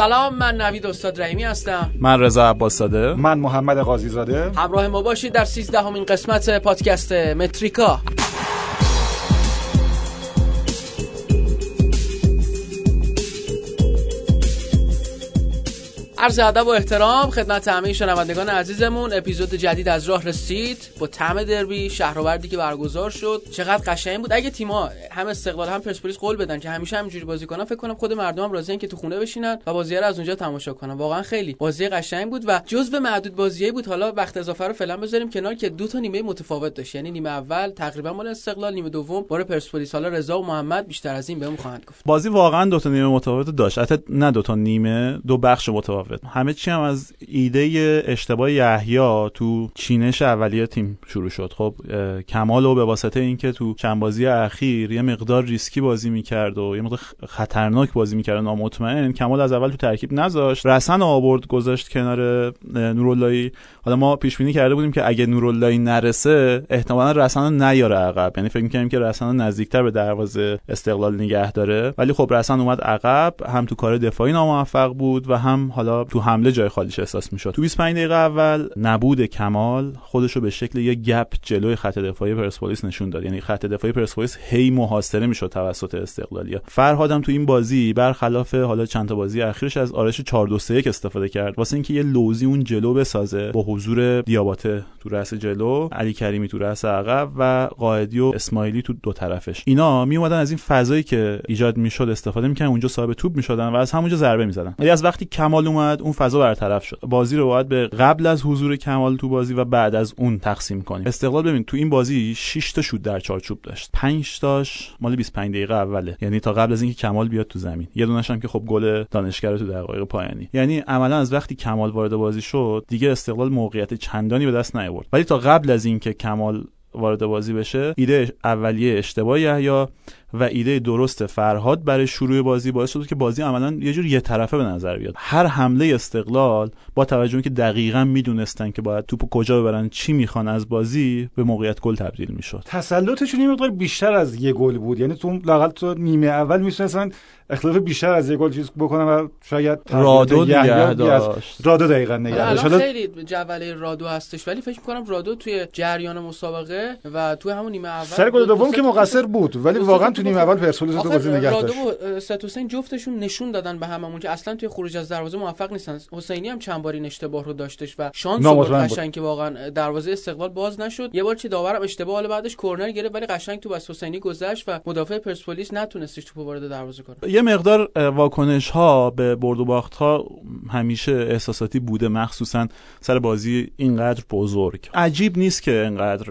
سلام من نوید استاد رحیمی هستم. من رضا عباس من محمد قاضی زاده همراه ما باشید در 13 همین قسمت پادکست متریکا. عرض ادب و احترام خدمت همه شنوندگان عزیزمون. اپیزود جدید از راه رسید. با طعم دربی شهروردی که برگزار شد. چقدر قشنگ بود. اگه تیم‌ها هم استقلال هم پرسپولیس قول بدن که همیشه همینجوری بازی کنن فکر کنم خود مردم هم راضیان که تو خونه بشینن و بازی رو از اونجا تماشا کنن. واقعا خیلی بازی قشنگ بود و جزو معدود بازیایی بود. حالا وقت اضافه رو فعلا بذاریم کنار که دو تا نیمه متفاوت داشت. یعنی نیمه اول تقریبا مال استقلال نیمه دوم بار پرسپولیس. حالا رضا و محمد بیشتر از این بهمون خواهند گفت. بازی واقعا دو تا نیمه متفاوت داشت. نه دو تا نیمه دو بخش متفاوت. همه چی هم از ایده اشتباه یحیی تو چینش اولیه تیم شروع شد. خب کمال و به واسطه اینکه تو چند بازی اخیر یه مقدار ریسکی بازی می‌کرد و یه مقدار خطرناک بازی می‌کرد نامطمئن کمال از اول تو ترکیب نذاشت. رسن آورد گذاشت کنار نوراللهی. حالا ما پیش بینی کرده بودیم که اگه نوراللهی نرسه احتمالا رسن نیاره عقب. یعنی فکر می‌کنیم که رسن نزدیکتر به دروازه استقلال نگه داره. ولی خب رسن اومد عقب هم تو کار دفاعی ناموفق بود و هم حالا تو حمله جای خالیش احساس می‌شد. تو 25 دقیقه اول نبود کمال خودش رو به شکل یه گپ جلوی خط دفاعی پرسپولیس نشون داد. یعنی خط دفاعی پرسپولیس هی محاصره می‌شد توسط استقلالیا فرهادم تو این بازی برخلاف حالا چند تا بازی اخیرش از آرش 4 2 3 استفاده کرد. واسه اینکه یه لوزی اون جلو بسازه با حضور دیاباته تو رأس جلو علی کریمی تو رأس عقب و قائدی و اسماعیلی تو دو طرفش. اینا می اومدن از این فضایی که ایجاد می‌شد استفاده می‌کنن اونجا صاحب توپ می‌شدن و از همونجا ضربه می‌زدن. ولی از وقتی کمال اومد اون فضا برطرف شد. بازی رو باید به قبل از حضور کمال تو بازی و بعد از اون تقسیم کنیم. استقلال ببین تو این بازی 6 تا شوت در چارچوب داشت. 5 تاش مال 25 دقیقه اوله. یعنی تا قبل از اینکه کمال بیاد تو زمین. یه دونش هم که خب گل دانشگر تو دقایق پایانی. یعنی عملا از وقتی کمال وارد بازی شد دیگه استقلال موقعیت چندانی به دست نیاورد. ولی تا قبل از اینکه کمال وارد بازی بشه ایده اولیه اشتباه یحیی و ایده درست فرهاد برای شروع بازی باعث شد که بازی عملا یه جور یه طرفه به نظر بیاد. هر حمله استقلال با توجه که دقیقا می‌دونستن که باید توپو کجا ببرن چی می‌خوان از بازی به موقعیت گل تبدیل می‌شد. تسلطشون یه مقدار بیشتر از یه گل بود. یعنی تو لاقل تو نیمه اول می‌تونستن اختلاف بیشتر از یه گل چیز بکنن و شاید رادو نگه داشت. رادو دقیقا نگه داشت. حالا خیلی جوله رادو هستش ولی فکر می‌کنم رادو توی جریان مسابقه و تو همون نیمه اول سر گل دوم که مقصر بود ولی واقعا تو نیمه اول پرسپولیس تو بازی نگه داشت. رادو و سید حسین جفتشون نشون دادن به هممون که اصلا توی خروج از دروازه موفق نیستن. حسینی هم چند باری اشتباه رو داشتش و شانس بود قشنگ که واقعا دروازه استقلال باز نشد. یه بار چه داورم اشتباه حالا بعدش کرنر گرفت ولی قشنگ تو پس حسینی گذشت و مدافع پرسپولیس نتونستش توپو وارد دروازه کنه. یه مقدار واکنش ها به برد و باخت ها همیشه احساساتی بوده مخصوصا سر بازی اینقدر بزرگ. عجیب نیست که اینقدر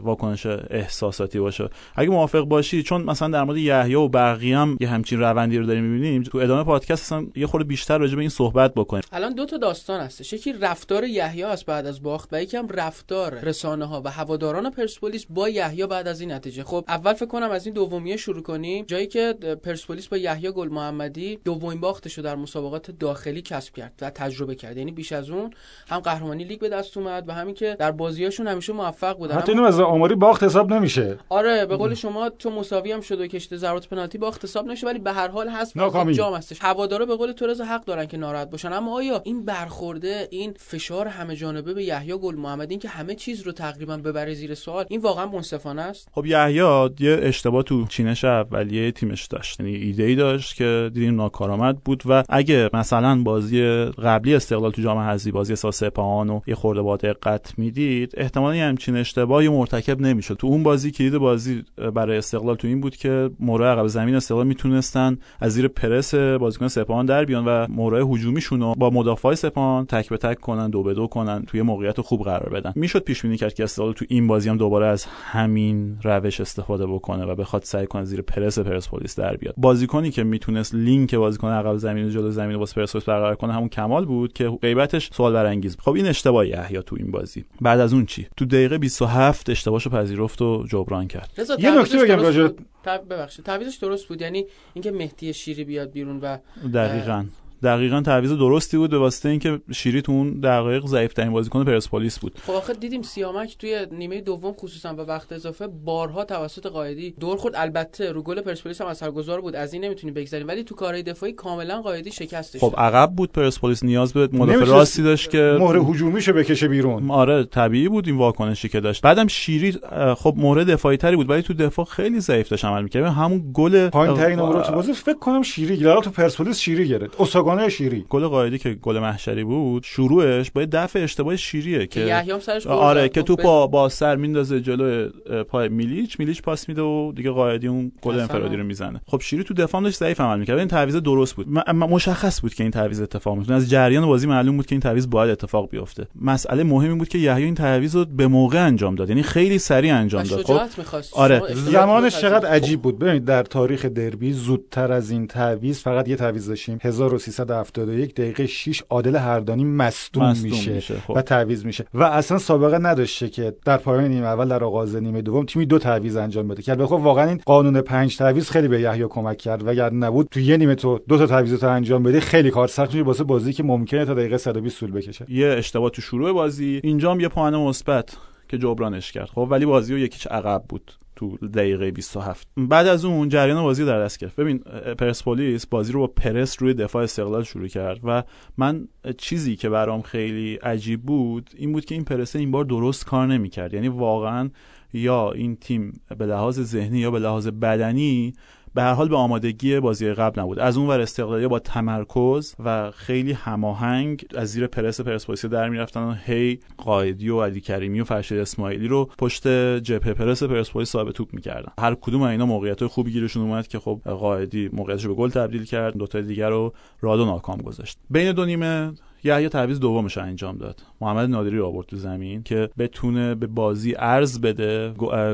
واکنش احساساتی باشه. اگه موافق باشی چون مثلا در مورد یحیی و بقیه هم یه همچین روندی رو داریم می‌بینیم. تو ادامه پادکست اصلا یه خورده بیشتر راجع به این صحبت بکنیم. الان دو تا داستان هست یکی رفتار یحیی است بعد از باخت و یکی هم رفتار رسانه ها و هواداران پرسپولیس با یحیی بعد از این نتیجه. خب اول فکر کنم از این دومیه شروع کنیم. جایی که پرسپولیس با یحیی گل محمدی دومین باختش رو در مسابقات داخلی کسب کرد و تجربه کرد. یعنی بیش از اون هم قهرمانی لیگ به دست اومد و همین که در بازیاشون همیشه موفق بودن. حتی اینو از آماری باخت حساب نمیشه. آره به قول شما تو مساوی هم شده و کشته ضربات پنالتی باخت حساب نشه ولی به هر حال هست. جام هستش. هوادارا به قول تو رضا حق دارن که ناراحت باشن. اما آیا این برخورده این فشار همه جانبه به یحیی گل محمدی که همه چیز رو تقریبا ببره زیر سوال این واقعا منصفانه است؟ خب یحیی یه اشتباه تو چینش اولیه تیمش داشت. یعنی ایده ای داشت که دیدیم ناکارآمد بود و اگه مثلا بازی قبلی استقلال تو جام حذفی بازی اساس سپاهان و یه خورده با دقت می‌دید احتمالاً همچین اشتباهی مرتکب نمی‌شد. تو اون بازی کلید بازی برای استقلال تو این بود که مورد عقب زمین استقلال می‌تونستن از زیر پرس بازیکن سپاهان در بیان و مورد هجومیشون رو با مدافع سپاهان تک به تک کنن دو به دو کنن توی موقعیت خوب قرار بدن. می‌شد پیش بینی کرد که استقلال تو این بازی هم دوباره از همین روش استفاده بکنه و بخواد سعی کنه زیر پرس پرسپولیس در بیاد. بازیکنی که می‌تونست لینک بازیکن عقب زمین و جلو زمین واسه پرسپولیس برقرار کنه همون کمال بود که غیبتش سوال برانگیز خب این اشتباه یحیی تو این بازی. بعد از اون چی؟ تو دقیقه 27 اشتباهشو پذیرفت و جبران کرد. یه نکته بگم راجع ببخشید تعویضش درست بود یعنی اینکه مهدی شیری بیاد بیرون و دقیقاً. دقیقا تعویض درستی بود به واسطه اینکه شیری تو اون دقایق ضعیف ترین بازیکن پرسپولیس بود. خب آخه دیدیم سیامک توی نیمه دوم خصوصا و وقت اضافه بارها توسط قایدی دور خورد. البته رو گل پرسپولیس هم اثرگذار بود از این نمی‌تونی بگذریم. ولی تو کارهای دفاعی کاملا قایدی شکستش خب عقب بود پرسپولیس نیاز به مدافع راستی داشت که مهره هجومیشو بکشه بیرون. آره طبیعی بود این واکنشی که داشت. بعدم شیری خب مهره دفاعی تری بود ولی تو دفاع خیلی ضعیف داشت عمل می‌کرد. همون گل پایین ترین نمره تو بازی فکر کنم شیری گرفت تو پرسپولیس شیری گرفت. اساگانه شیری. گل قایدی که گل محشری بود شروعش با دفع اشتباه شیریه که یحیی سرش آره که تو با با سر میندازه جلو پای میلیچ میلیچ پاس میده و دیگه قایدی اون گل انفرادی رو می‌زنه. خب شیری تو دفاع داشت ضعیف عمل می‌کرد. این تعویض درست بود. مشخص بود که این تعویض اتفاق میفته از جریان بازی معلوم بود که این تعویض باید اتفاق بیفته. مسئله مهمی بود که یحیی این تعویض رو به موقع انجام داد. یعنی خیلی سریع انجام داد. خب آره. زمانش چقدر عجیب بود. ببینید در تاریخ دربی زودتر از این تعویض فقط یه تعویض داشتیم. 1371 دقیقه 6 عادل هردانی مصدوم میشه, میشه خب. و تعویض میشه. و اصلا سابقه نداشته که در پایان نیمه اول در آغاز نیمه دوم تیمی دو تعویض انجام بده. که خب واقعا این قانون پنج تعویض خیلی به یحیی کمک کرد. وگر نبود تو یه نیمه تو دو تا تعویض تو انجام بدی خیلی کار سخت میشه واسه بازی که ممکنه تا دقیقه 120 طول بکشه. یه اشتباه تو شروع بازی اینجا هم یه پوان مثبت که جبرانش کرد. خب ولی بازی رو یکیش عقب بود. تو دقیقه 27 بعد از اون جریان بازی در دست گرفت. ببین پرسپولیس بازی رو با پرس روی دفاع استقلال شروع کرد و من چیزی که برام خیلی عجیب بود این بود که این پرسه این بار درست کار نمی‌کرد. یعنی واقعا یا این تیم به لحاظ ذهنی یا به لحاظ بدنی به هر حال به آمادگی بازی قبل نبود. از اون ور استقلالی با تمرکز و خیلی هماهنگ از زیر پرس پرسپولیس در می‌رفتن و هی قائدی و علی کریمی و فرشید اسماعیلی رو پشت جبهه پرس پرسپولیس صاحب توپ می‌کردن. هر کدوم اینا موقعیت خوبی گیرشون اومد که خب قائدی موقعیتش به گل تبدیل کرد. دو تا دیگر رو رادو ناکام گذاشت. بین دو نیمه یحیی تعویض دومش انجام داد. محمد نادری رو آورد تو زمین که بتونه به بازی ارز بده.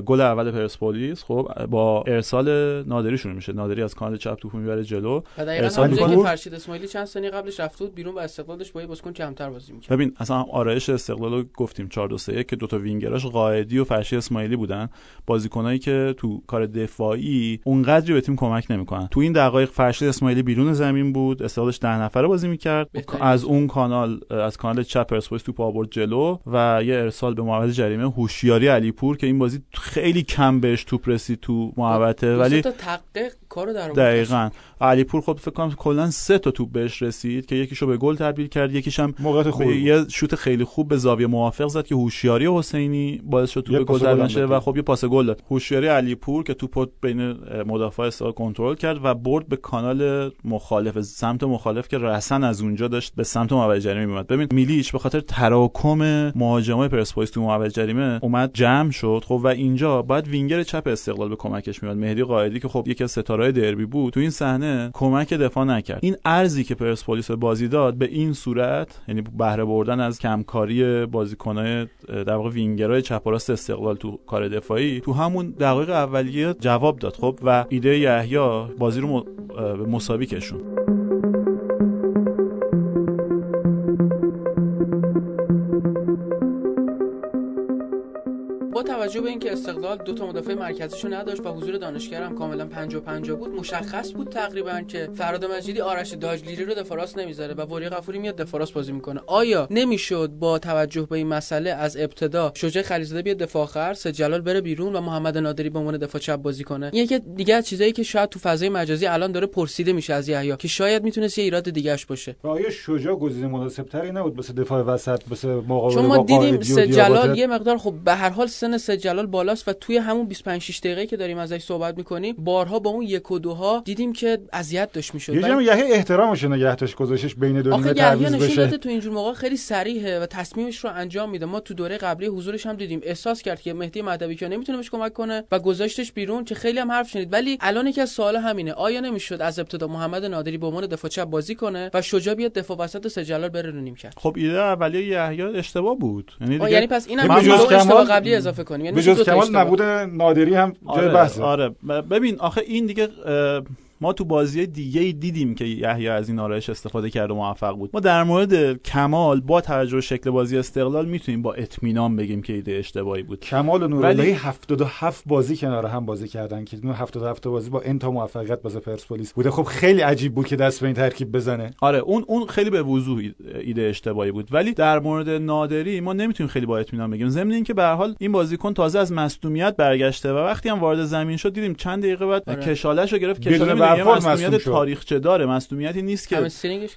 گل اول پرسپولیس خب با ارسال نادری شروع میشه. نادری از کانال چپ توپو می‌بره جلو. ارسال که فرشید اسماعیلی چند ثانیه قبلش رفت بود بیرون و استقلالش با یه بازیکن کمتر بازی می‌کرد. ببین اصلا آرایش استقلال رو گفتیم. 4 2 3 که دو تا وینگراش قائدی و فرشید اسماعیلی بودن. بازیکنایی که تو کار دفاعی اونقدری به تیم کمک نمی‌کنن. تو این دقایق فرشید اسماعیلی بیرون زمین بود. استقلالش 10 نفره بازی می‌کرد. از اون کانال از کانال چپ پرسپولیس توپ آورد جلو و یه ارسال به محوطه جریمه هوشیاری علیپور که این بازی خیلی کم بهش توپ رسید تو محوطه. ولی تحقیق کارو در دقیقاً. علیپور خب فکر کنم کلا سه تا توپ بهش رسید که یکیشو به گل تبدیل کرد یکیش هم موقعیت خوب یه شوت خیلی خوب به زاویه موافق زد که هوشیاری حسینی باعث شد توپ گل نشه و خب یه پاس گل داد. هوشیاری علیپور که توپ بین مدافع استقلال کنترل کرد و برد به کانال مخالف سمت مخالف که رسن از اونجا داشت به سمت محوطه جریمه میومد ببین میلیچ به خاطر تراکم مهاجمای پرسپولیس تو محوطه جریمه اومد جمع شد خب و اینجا بعد وینگر چپ استقلال به کمکش میاد مهدی قائدی که خب یکی از ستارهای دربی بود تو این صحنه کمک دفاع نکرد. این ارزی که پرسپولیس بازی داد به این صورت یعنی بهره بردن از کمکاری بازیکنای در واقع وینگرای چپ و راست استقلال تو کار دفاعی تو همون دقایق اولیه جواب داد خب و ایده یحیی بازی رو به مساوی کشون توجه به اینکه استقلال دو تا مدافع مرکزیشو نداشت و حضور دانشگر هم کاملا 50 50 بود مشخص بود تقریبا که فراد مجیدی آرش داجلیری رو دفراس نمی‌ذاره و وری غفوری میاد دفراس بازی می‌کنه. آیا نمی‌شد با توجه به این مسئله از ابتدا شجاع خلیزاده بیاد دفاع آخر جلال بره بیرون و محمد نادری به عنوان دفاع چپ بازی کنه؟ یکی دیگه چیزایی که شاید تو فضای مجازی الان داره پرسیده میشه از یحیی که شاید می‌تونست یه ایراد دیگهش باشه. آیا شجاع گزینه مناسب تری نبود واسه دفاع وسط واسه مقابله چون ما دیدیم جلال یه مقدار خب به هر حال سن جلال بالاست و توی همون 25 6 دقیقه که داریم ازش صحبت می‌کنیم بارها با اون یک و دوها دیدیم که اذیت داشت می‌شد. یه جمع یه احترامش نگهتش گذاشتش بین دو نیمه تعویض بشه. داده تو اینجور موقع خیلی سریحه و تصمیمش رو انجام میده. ما تو دوره قبلی حضورش هم دیدیم. احساس کرد که مهدی مهدوی که نمی‌تونه بهش کمک کنه و گذاشتش بیرون که خیلی هم حرف شنید. ولی الان که سوال همینه. آیا نمی‌شد از ابتدا محمد نادری به عنوان دفاع چپ بازی کنه و شجاع بیاد دفاع وسط سجلال بره رو نیم کرد؟ خب ایده اولیه یحیی اشتباه بود. یعنی دیگه یعنی پس اینم اشتباه قبلی اضافه کنیم. یعنی کمال نبود نادری هم جای آره بحثه. آره. ببین آخه این دیگه ما تو بازی دیگه دیدیم که یحیی از این آرایش استفاده کرد و موفق بود. ما در مورد کمال با توجه شکل بازی استقلال می‌تونیم با اطمینان بگیم که ایده اشتباهی بود. کمال و نوراللهی ولی... 77 بازی کنار هم بازی کردن که اون 77 بازی با انتا موفقیت واسه پرسپولیس بوده. خب خیلی عجیب بود که دست به این ترکیب بزنه. آره اون اون خیلی به وضوح ایده اشتباهی بود. ولی در مورد نادری ما نمی‌تونیم خیلی با اطمینان بگیم. ضمن اینکه به هر حال این بازیکن تازه از مصدومیت برگشته و وقتی هم وارد زمین شد دیدیم چند دقیقه بعد آره. کشالش رو گرفت. کشاله مصدومیت تاریخچه داره. مصدومیتی نیست که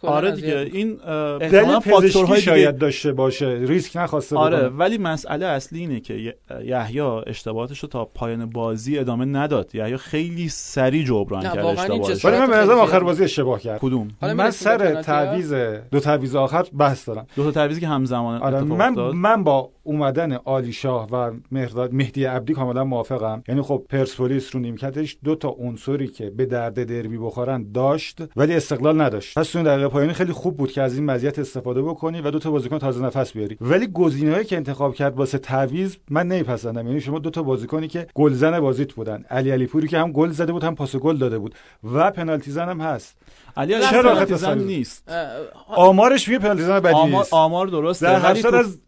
آره دیگه. این دلیل فاکتورهای شاید داشته باشه. ریسک نخواسته آره ولی مسئله اصلی اینه که یحیی اشتباهاتش رو تا پایان بازی ادامه نداد. یحیی خیلی سریع جبران کرد اشتباهش. ولی من به نظرم آخر بازی اشتباه کرد. کدوم؟ من سر تعویض دو تعویض آخر بحث دارم. دو تا تعویضی که همزمان آره من من با اومدن آلی شاه و مهدی عبدی کاملا موافقم. یعنی خب پرسپولیس رو نیمکتش دو تا عنصری که به درد دربی بخورن داشت ولی استقلال نداشت. پس اون دقیقه پایانی خیلی خوب بود که از این مزیت استفاده بکنی و دو تا بازیکن تازه نفس بیاری. ولی گزینه‌ای که انتخاب کرد واسه تعویض من نمیپسندم. یعنی شما دو تا بازیکنی که گلزن بازیت بودن. علی علی پوری که هم گل زده بود هم پاس گل داده بود. و پنالتی زن هم هست. علی علی زن نیست. آمارش میگه پنالتی زن بدی آمار, آمار درسته در هر از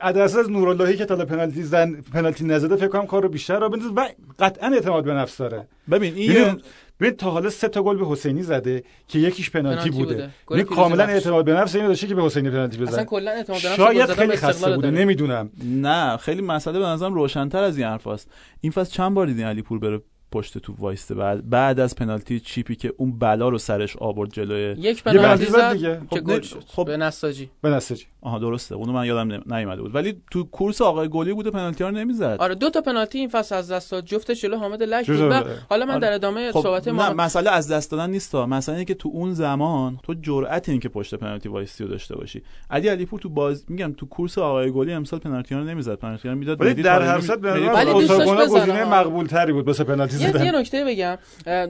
عدس از نوراللهی که تا پنالتی زن پنالتی نزده فکر کنم کارو بیشتر رو بندازه. و قطعا اعتماد به نفس داره. ببین این ببین تا حالا سه تا گل به حسینی زده که یکیش پنالتی, بوده, بوده. این کاملا اعتماد به نفس اینو داشته که به حسینی پنالتی بزنه. اصلا کلا اعتماد به نفس شاید خیلی خسته بوده. نمی‌دونم. نه خیلی مسئله به نظرم روشن‌تر از این حرفاست. این فصل چند بار دیدین علیپور بره پشت تو وایسته. بعد بعد از پنالتی چیپی که اون بلا رو سرش آورد جلوی یک پنالتی زد دیگه. که خب گل شد. خب به نساجی. به نساجی. آها درسته. اونو من یادم نیومده بود. ولی تو کورس آقای گلی بوده پنالتی ها رو نمی‌زد. آره دو تا پنالتی این فصل از دست داد. جفتش جلو حامد لک بود. حالا من آره. در ادامه خب صحبت ما مسئله از دست دادن نیست مسئله اینه که تو اون زمان تو جرأت این که پشت پنالتی وایسی رو داشته باشی. علی علیپور تو باز میگم تو کورس آقای گلی امسال پنالتی ها رو نمی‌زد. پنالتی ها می‌داد ولی در هر صورت به نظر گزینه مقبول تری بود. واسه پنالتی یه نکته بگم.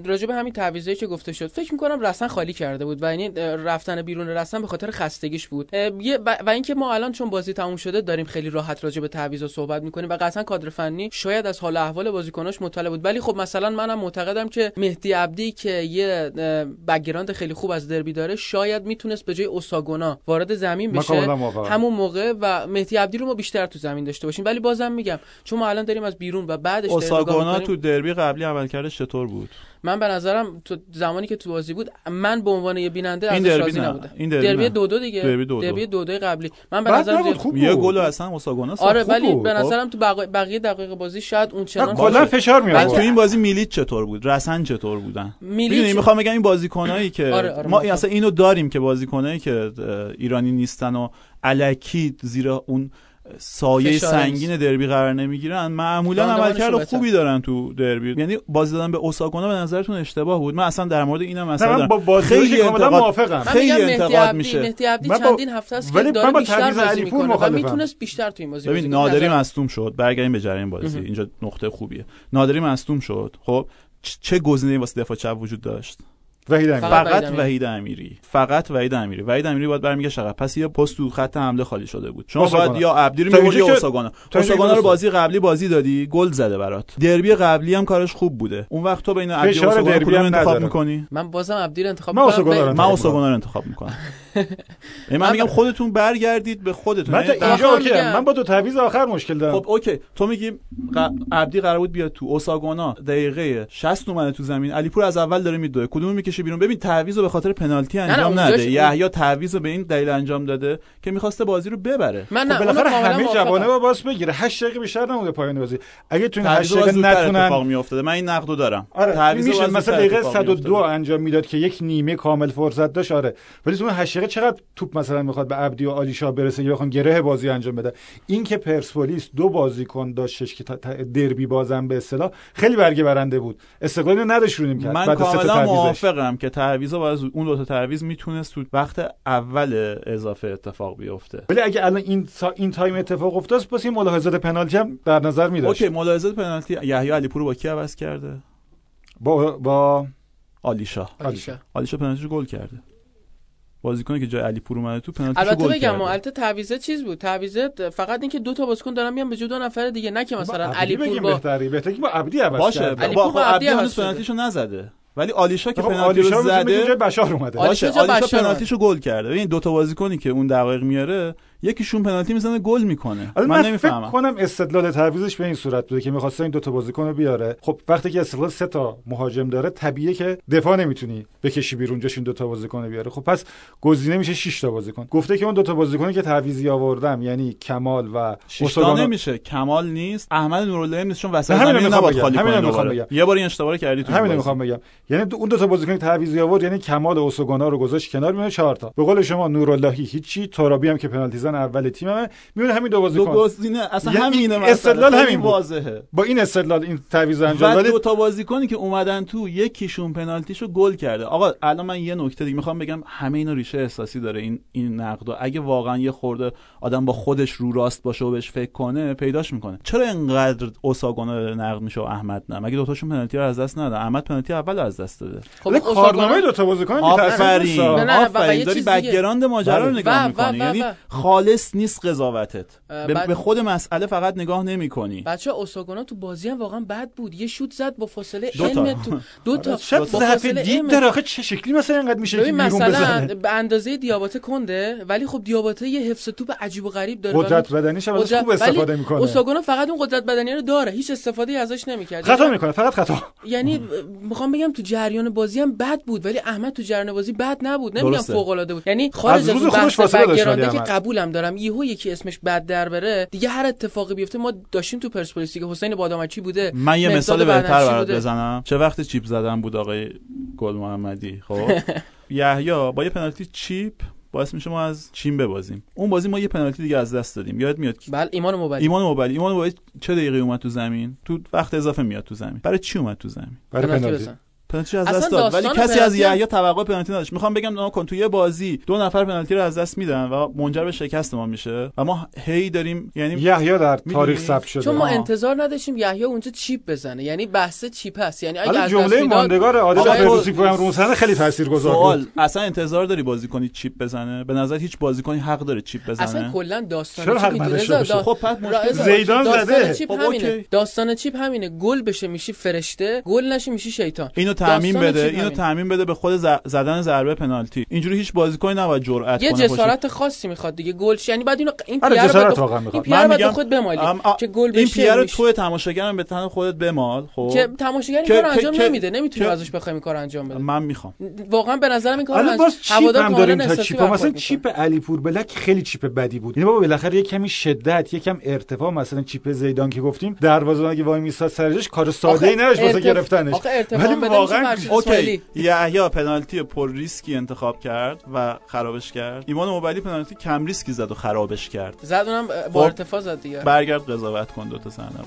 راجع به همین تعویضی که گفته شد فکر می‌کنم رسما خالی کرده بود و یعنی رفتن بیرون رسن به خاطر خستگیش بود. و اینکه ما الان چون بازی تموم شده داریم خیلی راحت راجع به تعویض صحبت می‌کنیم و قطعا کادر فنی شاید از حال احوال بازیکناش مطلع بود. ولی خب مثلا منم معتقدم که مهدی عبدی که یه بکگراند خیلی خوب از دربی داره شاید می‌تونست به جای اوساگونا وارد زمین بشه. همون موقع و مهدی عبدی رو ما بیشتر تو زمین داشته باشیم. ولی بازم میگم چون ما الان داریم از بیرون و بعدش اوساگونا تو دربی قبلی عملکردش چطور بود؟ من به نظرم تو زمانی که تو بازی بود من به عنوان یه بیننده از راضی نبودم. این دربی دو دو دیگه. دربی دو, دربی دو, دو قبلی. من به نظرم خوب یه گل اصلا مساگونه آره ولی به خب. نظرم تو بقیه دقیقه بازی شاید اون چنان کلا فشار میاد تو این بازی میلیت چطور بود؟ رسن چطور بودن؟ می‌دونی می‌خوام بگم این بازیکنایی که آره آره ما اصلا اینو داریم که بازیکنایی که ایرانی نیستن و الکی زیر اون سایه سنگین دربی قرار نمی‌گیرن. معمولا عملکرد خوبی دارن تو دربی. یعنی بازی دادن به اوساگونا به نظرتون اشتباه بود؟ من اصلا در مورد اینم مثلا با خیلی انتقاد موافقم. خیلی انتقاد میشه. مهدی عبدی چندین هفته است که داره بیشتر بازی می‌کنه. و می‌تونست بیشتر تو این بازی ببین نادری مصدوم شد. برگردیم به جریان بازی. اینجا نقطه خوبیه. نادری مصدوم شد. خب چه گزینه‌ای واسه دفاع چپ وجود داشت؟ وحید امیری. فقط وحید امیری. فقط وحید امیری. وحید امیری باید برمیگشت عقب پس یه پست تو خط حمله خالی شده بود. شما باید یا عبدی رو میبردی یا اوساگانا. اوساگانا رو بازی قبلی بازی دادی گل زده برات. دربی قبلی هم کارش خوب بوده. اون وقت تو بین عبدی و اوساگانا کدوم انتخاب می‌کنی؟ من بازم عبدی رو انتخاب می‌کنم. من اوساگانا رو انتخاب می‌کنم. من میگم خودتون برگردید به خودتون. من اینجا OK من با دو تعویض آخر مشکل دارم. خب OK. تو میگی عبدی قرار بود بیاد تو اوساگونا. دقیقه 60 اومده تو زمین. علیپور از اول داره میدوه. کدوم می‌کشه بیرون؟ ببین تعویض رو به خاطر پنالتی انجام نده. یحیی تعویض به این دلیل انجام داده که می‌خواسته بازی رو ببره. من نه خب بالاخره همه جوانه با باس بگیره. 8 دقیقه بیشتر نموده پایان بازی. اگه تو این 8 دقیقه نتونن اتفاق میافتاده. من این نقدو دارم. آره. تعویض مثلا دقیقه 102 انجام می‌داد که یک نیمه کامل فرصت داشت. آره. ولی تو 8 دقیقه چقدر توپ مثلا می‌خواد به عبدی و آلیشا برسه یا بخوام گره بازی انجام بده. این که پرسپولیس دو بازیکن داشتش که دربی بازم به اصطلاح خیلی برگه برنده بود. استقلال نداشت رو کرد. من کاملا موافقم که تعویض باز اون دو تا تعویض می‌تونست تو وقت اول اضافه اتفاق بیفته. ولی اگه الان این این تایم اتفاق افتاد پس این ملاحظات پنالتی هم در نظر می اوکی ملاحظات پنالتی یحیی علیپور با کی عوض کرده؟ با با آلیشا آلیشا آلیشا پنالتی گل کرده. بازیکنی که جای علی پور اومده تو پنالتی البته بگم البته تعویضه چیز بود؟ تعویضه فقط اینکه دو تا بازیکن دارن میان به جای دو نفر دیگه نه که مثلا علی پور با بهتری بهتری با عبدی عوض باشه. با, با, با عبدی هنوز پنالتیشو نزده. ولی آلیشا که پنالتی رو زده بشار اومده. باشه آلیشا پنالتیشو گل کرده. ببین دو تا بازیکنی که اون دقایق میاره یکیشون پنالتی می‌زنه گل می‌کنه. من, من نمی‌فهمم. فکر کنم استدلال تعویضش به این صورت بوده که می‌خواسته این دو تا بازیکن رو بیاره. خب وقتی که استقلال سه تا مهاجم داره طبیعیه که دفاع نمی‌تونی بکشی بیرون جاش این دو تا بازیکن بیاره. خب پس گزینه میشه 6 تا بازیکن. گفته که اون دو تا بازیکنی که تعویضی آوردم یعنی کمال و اوساگانو نمیشه. کمال نیست احمد نورالله نیست چون وسط زمین نباید خالی کنه یه بار این اشتباه کردی تو همین می‌خوام بگم. یعنی اون دو تا بازیکن تعویضی آورد یعنی کمال و اوساگانا رو گذاشت کنار میونه 4 تا. به قول شما نوراللهی هیچی ترابی هم که پنالتی زن اول تیمه میونه همین دو بازیکن. دو گزینه اصلا یعنی همینه استدلال همین واضحه. با این استدلال این تعویض انجام داد دو تا بازیکنی که اومدن تو یکیشون پنالتیشو گل کرده. آقا الان من یه نکته دیگه می‌خوام بگم. همه اینا ریشه احساسی داره این این نقد اگه واقعا یه خورده آدم با خودش رو راست باشه و بهش فکر کنه پیداش می‌کنه. چرا اینقدر اوساگونا نقد میشه و احمد نه؟ مگه دو تاشون پنالتی رو از دست ندادن؟ احمد پنالتی اول از دست داده. خب کارنامه دو تا بازیکن آفرین. آفرین. داری background ماجرا رو بله. نگاه می‌کنی. یعنی خالص نیست قضاوتت. به خود مسئله فقط نگاه نمی‌کنی. بچه اوساگونا تو بازی هم واقعا بد بود. یه شوت زد با فاصله علم تو دو تا. شاید ضعف دید در آخه چه شکلی مثلا اینقدر میشه که مثلا به اندازه دیاباته کنده ولی خب دیاباته یه حفظ توپ عجیب و غریب داره. قدرت بدنیش هم خوب استفاده می‌کنه. اوساگونا فقط اون قدرت بدنی رو داره. هیچ استفاده ازش نمی‌کرد خطا می‌کنه فقط خطا. یعنی می‌خوام بگم تو جریان بازی هم بد بود ولی احمد تو جریان بازی بد نبود. نمیگم فوق العاده بود. یعنی خارج از بحث که قبولم دارم. یهو یکی اسمش بد در بره. دیگه هر اتفاقی بیفته ما داشتیم تو پرسپولیس که حسین بادامچی بوده. من یه مثال بهتر برات بزنم. چه وقت چیپ زدن بود آقای گل محمدی خب؟ یحیی با یه پنالتی چیپ باعث میشه ما از چین ببازیم. اون بازی ما یه پنالتی دیگه از دست دادیم. یاد میاد بله ایمان موبایل ایمان موبایل ایمان موبایل چه دقیقه اومد تو زمین؟ تو وقت اضافه میاد تو زمین. برای چی اومد تو زمین؟ برای پنالتی پنالتی از دست داد. ولی کسی از یحیی توقع پنالتی نداشت. می‌خوام بگم نه کن تو یه بازی دو نفر پنالتی رو از دست میدن و منجر به شکست ما میشه و ما هی داریم یعنی یحیی در تاریخ ثبت شده. چون ما انتظار نداشتیم یحیی اونجا چیپ بزنه. یعنی بحث چیپ هست. یعنی اگه از جمله ماندگار عادل فردوسی هم روزانه خیلی تاثیرگذار بود. اصلا انتظار داری بازیکنی چیپ بزنه؟ به نظر هیچ بازیکنی حق داره چیپ بزنه؟ اصلا کلا داستان چیپ خب زیدان زده. چیپ همینه. داستان چیپ همینه. گل بشه میشی فرشته گل نشه میشی شیطان. اینو تعمین بده اینو تعمین بده به خود زدن ضربه پنالتی. اینجوری هیچ بازیکنی نباید جرأت کنه یه جسارت خاصی می‌خواد دیگه گل یعنی بعد اینو این آره، پیار رو این پیار بعد خود بمالی. که گل بشه. این پیار تو تماشاگرم به تن خودت بمال خب؟ که تماشاگر این کارو انجام نمیده نمی‌تونی ازش بخوای این کارو انجام بده. من می‌خوام. واقعا به نظرم این کارو هوادار داریم تا چیپ. مثلا چیپ علیپور بلک خیلی چیپ بدی بود. یعنی بابا بالاخره یه کمی شدت یه کم ارتفاع مثلا چیپ زیدان که گفتیم دروازه اگه وای میساد سرجش کار ساده ای نداشت واسه گرفتنش. ولی واقعا OK یحیی پنالتی پر ریسکی انتخاب کرد و خرابش کرد. ایمان مبعلی پنالتی کم ریسکی زد و خرابش کرد. زد اونم با خب، ارتفاع زد دیگه. برگرد قضاوت کن دو تا صحنه.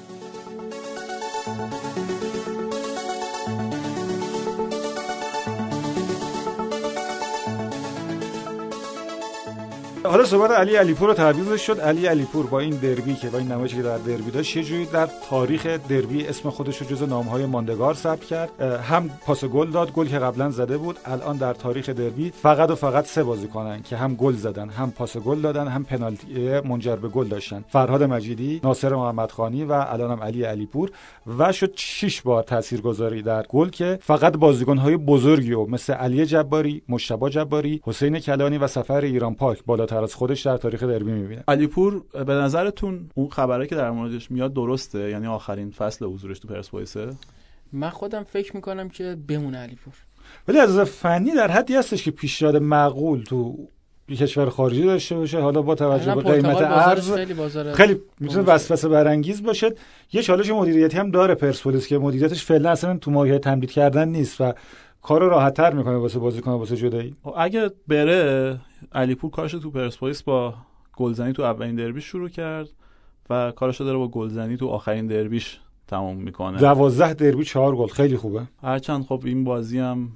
حالا صحبت علی علیپور رو شد. علی علیپور با این دربی که با این نمایشی که در دربی داشت یه جوری در تاریخ دربی اسم خودش رو جزو نامهای ماندگار ثبت کرد. هم پاس گل داد گل که قبلا زده بود الان در تاریخ دربی فقط و فقط سه بازیکنن که هم گل زدن هم پاس گل دادن هم پنالتی منجر به گل داشتن. فرهاد مجیدی ناصر محمدخانی و الان هم علی علیپور. و شد 6 بار تاثیرگذاری در گل که فقط بازیکن‌های بزرگی و مثل علی جباری، مشتبا جباری، حسین کلانی و سفر ایران پاک بالاتر از خودش در تاریخ دربی می‌بینه. علیپور به نظرتون اون خبره که در موردش میاد درسته؟ یعنی آخرین فصل حضورش تو پرسپولیسه من خودم فکر می‌کنم که بمونه علیپور. ولی از فنی در حدی هستش که پیشنهاد معقول تو کشور خارجی داشته باشه. حالا با توجه به قیمت ارز خیلی, خیلی می‌تونه وسوسه برانگیز باشه. یه چالش مدیریتی هم داره پرسپولیس که مدیریتش فعلا اصلا تو ماهیت تمدید کردن نیست و کار راحت تر می‌کنه واسه بازیکن واسه جدایی. خب اگه بره علیپور کارش تو پرسپولیس با گلزنی تو اولین دربیش شروع کرد و کارش داره با گلزنی تو آخرین دربیش تمام می‌کنه. دوازده دربی چهار گل. خیلی خوبه. هرچند خب این بازی هم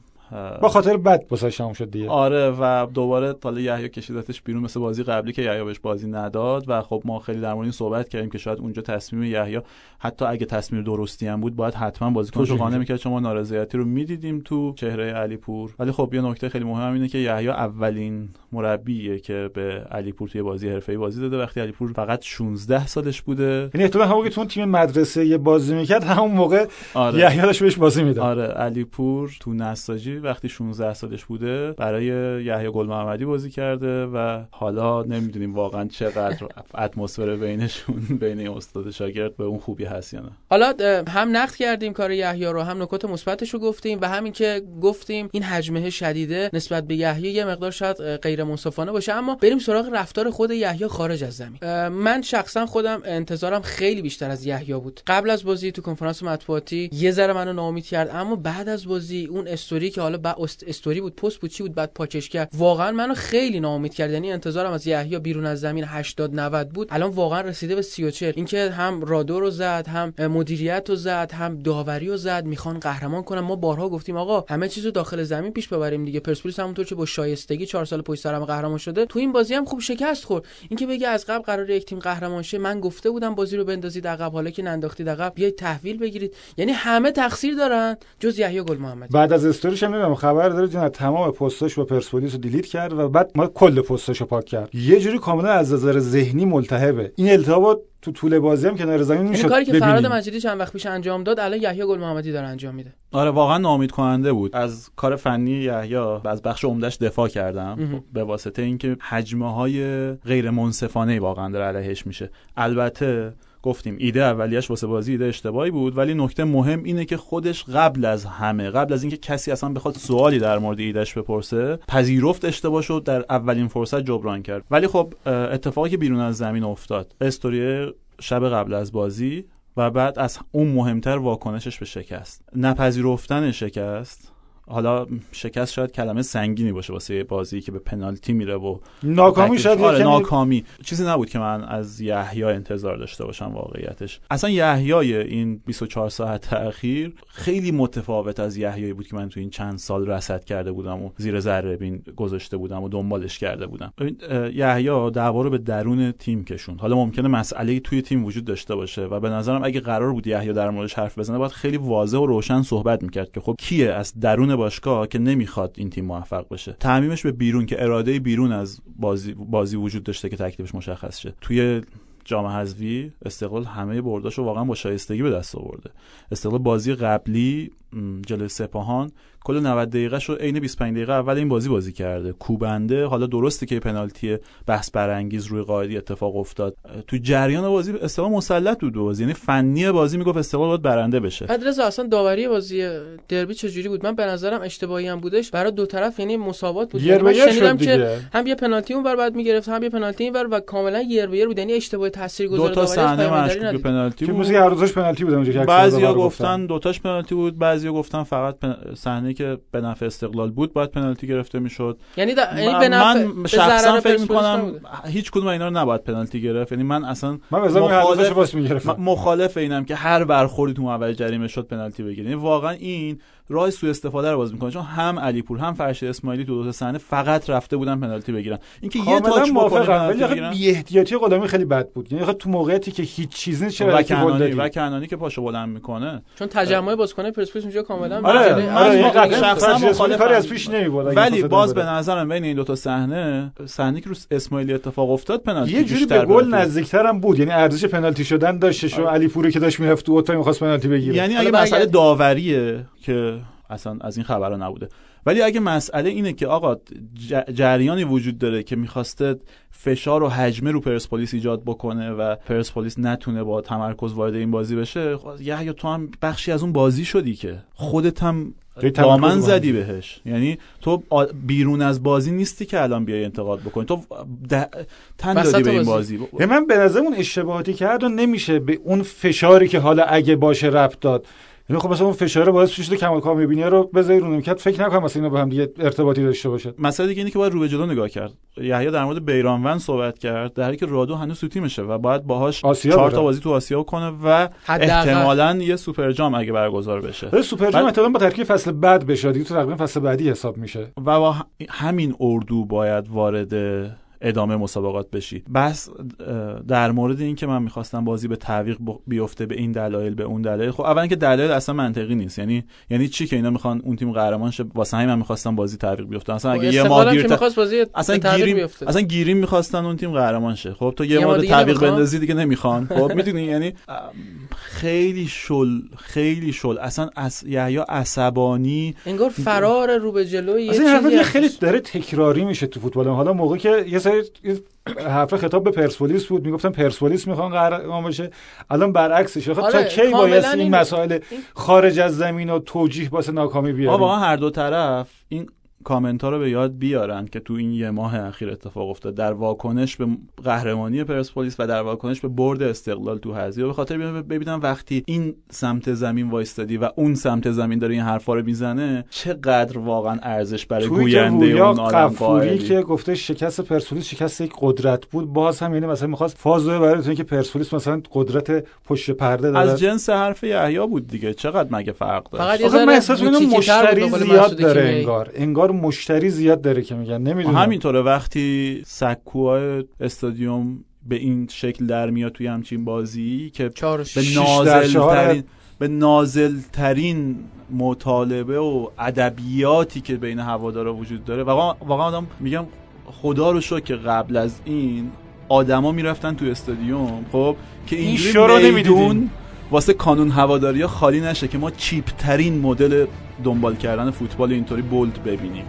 با خاطر بد واسه شد دیگه. آره و دوباره حالا یحیی کشیدتش بیرون مثل بازی قبلی که یحیی بهش بازی نداد و خب ما خیلی در مورد این صحبت کردیم که شاید اونجا تصمیم یحیی حتی اگه تصمیم درستی هم بود باید حتما بازیکنش رو قانع می‌کرد. چون ما نارضایتی رو می‌دیدیم تو چهره علیپور. ولی خب یه نکته خیلی مهم اینه که یحیی اولین مربیه که به علیپور توی بازی حرفه‌ای بازی داده. وقتی علیپور فقط 16 سالش بوده. یعنی احتمال همون که تو تیم مدرسه یه بازی می‌کرد همون موقع آره. یحیی داشت بهش بازی می‌داد. آره علیپور تو نساجی وقتی 16 سالش بوده برای یحیی گل محمدی بازی کرده و حالا نمی‌دونیم واقعا چقدر اتمسفر بینشون بین استاد شاگرد به اون خوبی هست یا نه. حالا هم نقد کردیم کار یحیی رو هم نکات مثبتش رو گفتیم و همین که گفتیم این حجمه شدیده نسبت به یحیی یه مقدار شاید غیر منصفانه باشه اما بریم سراغ رفتار خود یحیی خارج از زمین. من شخصا خودم انتظارم خیلی بیشتر از یحیی بود. قبل از بازی تو کنفرانس مطبوعاتی یه ذره منو ناامید کرد اما بعد از بازی اون استوری که حالا با استوری بود پست بود چی بود؟ بعد پاکش کرد. واقعا منو خیلی ناامید کرد. یعنی انتظارم از یحیی بیرون از زمین 80 90 بود. الان واقعا رسیده به 34 اینکه هم رادو رو زد هم مدیریت رو زد هم داوری رو زد می‌خوان قهرمان کنن. ما بارها گفتیم آقا همه چیزو داخل زمین پیش ببریم دیگه. پرسپولیس همونطور که با شایستگی 4 سال پشت قهرمان شده تو این بازی هم خوب شکست خورد. اینکه بگه از قبل قرار یک تیم قهرمان شه من گفته بودم بازی رو بندازید عقب. حالا که ننداختید عقب بیاید تحویل بگیرید. یعنی همه تقصیر دارن جز یحیی گل محمد. بعد از استوریش خبر داره جون تمام پستاش با پرسپولیس رو دیلیت کرد و بعد ما کل پستاشو پاک کرد. یه جوری کاملا از نظر ذهنی ملتهبه. این التهابات تو طول بازی هم کنار زمین می‌شد کاری که فراد مجیدی چند وقت پیش انجام داد الان یحیی گل محمدی داره انجام میده. آره واقعا نامید کننده بود. از کار فنی یحیی از بخش عمدهش دفاع کردم. به واسطه اینکه حجمه های غیر منصفانه واقعا داره علیهش میشه. البته گفتیم ایده اولیش واسه بازی ایده اشتباهی بود ولی نکته مهم اینه که خودش قبل از همه قبل از اینکه کسی اصلا بخواد سوالی در مورد ایدهش بپرسه پذیرفت اشتباه شد در اولین فرصت جبران کرد. ولی خب اتفاقی که بیرون از زمین افتاد استوری شب قبل از بازی و بعد از اون مهمتر واکنشش به شکست. نپذیرفتن شکست حالا شکست شاید کلمه سنگینی باشه واسه بازی که به پنالتی میره و ناکامی شاید آره ناکامی. چیزی نبود که من از یحیی انتظار داشته باشم واقعیتش. اصلا یحیی این 24 ساعت اخیر خیلی متفاوت از یحیی بود که من تو این چند سال رصد کرده بودم و زیر ذره بین گذاشته بودم و دنبالش کرده بودم. یحیی دعوا رو به درون تیم کشون حالا ممکنه مسئله توی تیم وجود داشته باشه و به نظرم اگه قرار بود یحیی در موردش حرف بزنه باید خیلی واضح و روشن صحبت می‌کرد که خب کیه از درون باشگاه که نمی‌خواد این تیم موفق بشه. تعمیمش به بیرون که اراده بیرون از بازی بازی وجود داشته که تکلیفش مشخص شه. توی جام حذفی استقلال همه برداشو واقعا با شایستگی به دست آورده. استقلال بازی قبلی جلوی سپاهان کل 90 دقیقه شو عین 25 دقیقه اول این بازی بازی کرده. کوبنده. حالا درسته که پنالتی بحث برانگیز روی قائدی اتفاق افتاد. تو جریان بازی استقلال مسلط بود بازی. یعنی فنی بازی می‌گفت استقلال باید برنده بشه. بعد رضا اصلا داوری بازی دربی چجوری بود؟ من به نظرم اشتباهی هم بودش. برای دو طرف یعنی مساوات بود. یعنی من شنیدم که هم یه پنالتی اون بر بعد می‌گرفت هم یه پنالتی این و کاملا یر به یر بود. یعنی اشتباه تاثیرگذار دو تا صحنه مشکوک پنالتی بود. که هر دوتاش پنالتی بود اونجا بعضیا گفتن دو تاش پنالتی بود بعضیا گفتن فقط صحنه که به نفع استقلال بود باید پنالتی گرفته می‌شد. یعنی یعنی به نفع من شخصا فکر می‌کنم هیچ کدوم اینا رو نباید پنالتی گرفت. یعنی من اصلا من مخالف, مخالف اینم که هر برخوردی تو محور جریمه شد پنالتی بگیرید. یعنی واقعا این راه سوء استفاده رو باز می‌کنه. چون هم علیپور هم فرشید اسماعیلی تو دو تا صحنه فقط رفته بودن پنالتی بگیرن. اینکه یه تاچ موافقم ولی بی احتیاطی قدمی خیلی بد بود. یعنی تو موقعیتی که هیچ چیزی نیست چرا کنانی و کنانی که پاشو بلند می‌کنه. چون تجمع بازیکن پرسپولیس اونجا کاملا آره آره شخصا مخالف کاری از پیش نمیبود ولی باز به نظرم بین این دو تا صحنه صحنه که رو اسماعیلی اتفاق افتاد پنالتی یه جوری به گل نزدیکتر هم بود. یعنی ارزش پنالتی شدن داشت شو علیپوری که داشت می‌رفت تو اوتا می‌خواست پنالتی بگیره. یعنی اگه مسئله داوریه که اصلا از این خبرها نبوده. ولی اگه مسئله اینه که آقا جریانی وجود داره که می‌خواسته فشار و حجمه رو پرسپولیس ایجاد بکنه و پرسپولیس نتونه با تمرکز وارد این بازی بشه یا تو هم بخشی از اون بازی شدی که. خودت هم دامن زدی بهش. یعنی تو بیرون از بازی نیستی که الان بیای انتقاد بکنی. تو تن دادی به این بازی, به من به نظر اون اشتباهاتی کرد و نمیشه به اون فشاری که حالا اگه باشه رفت داد. یعنی خب مثلا اون فشار باعث شده کمال کامیابینی رو بذاری رو نیمکت فکر نکنم مثلا اینا با هم دیگه ارتباطی داشته باشه مسئله دیگه اینه که باید رو به جلو نگاه کرد. یحیی در مورد بیرانون صحبت کرد در حالی که رادو هنوز تو تیمشه و باید باهاش چهار تا بازی تو آسیا کنه و احتمالاً یه سوپر جام اگه برگزار بشه. سوپر جام احتمالاً با ترکیب فصل بعد بشه دیگه تو تقریبا فصل بعدی حساب میشه. و با همین اردو باید وارد ادامه مسابقات بشی. بس در مورد این که من می‌خواستم بازی به تعویق بیفته به این دلایل به اون دلایل. خب اولا که دلایل اصلا منطقی نیست. یعنی یعنی چی که اینا می‌خوان اون تیم قهرمان شه؟ واسه همین من می‌خواستم بازی تعویق بیفته. اصلا اگه یه ماه بازی اصلا گیریم اصلا گیریم می‌خواستن اون تیم قهرمان شه. خب تو یه, یه ماه تعویق بندازی دیگه نمی‌خوان. خب می‌دونی؟ یعنی خیلی شل خیلی شل. اصلا اس... یا عصبانی. انگار فرار رو به جلو یه چیزی خیلی داره تکراری میشه تو فوتبال. حالا موقعی که یه حرف خطاب به پرسپولیس بود. می‌گفتن پرسپولیس می‌خوان قهرمان بشه الان برعکسش. آخه آره، تا کی باید این مسائل خارج از زمین و توجیه واسه ناکامی بیاریم واقعا هر دو طرف این کامنت ها رو به یاد بیارن که تو این یه ماه اخیر اتفاق افتاد. در واکنش به قهرمانی پرسپولیس و در واکنش به برد استقلال تو حذفی به خاطر ببینم وقتی این سمت زمین وایستادی و اون سمت زمین داره این حرفا رو می‌زنه چقدر واقعا ارزش برای گوینده اون آدم که گفته شکست پرسپولیس شکست یک قدرت بود. باز هم یعنی مثلا می‌خواست فاز برای که پرسپولیس مثلا قدرت پشت پرده داره. از جنس حرف یحیی بود دیگه. چقدر مگه فرق داره فقط یه احساس مشتری زیاد داره انگار. انگار مشتری زیاد داره که میگن. نمی‌دونم. همینطوره وقتی سکوهای استادیوم به این شکل در میاد توی همچین بازی که به نازل ترین به نازل ترین مطالبه و ادبیاتی که بین هوادارا وجود داره. واقعا واقعا آدم میگم خدا رو شکر که قبل از این آدما می‌رفتن تو استادیوم خب که اینجوری میدون واسه کانون هواداری خالی نشه که ما چیپ ترین مدل دنبال کردن فوتبال اینطوری بولد ببینیم.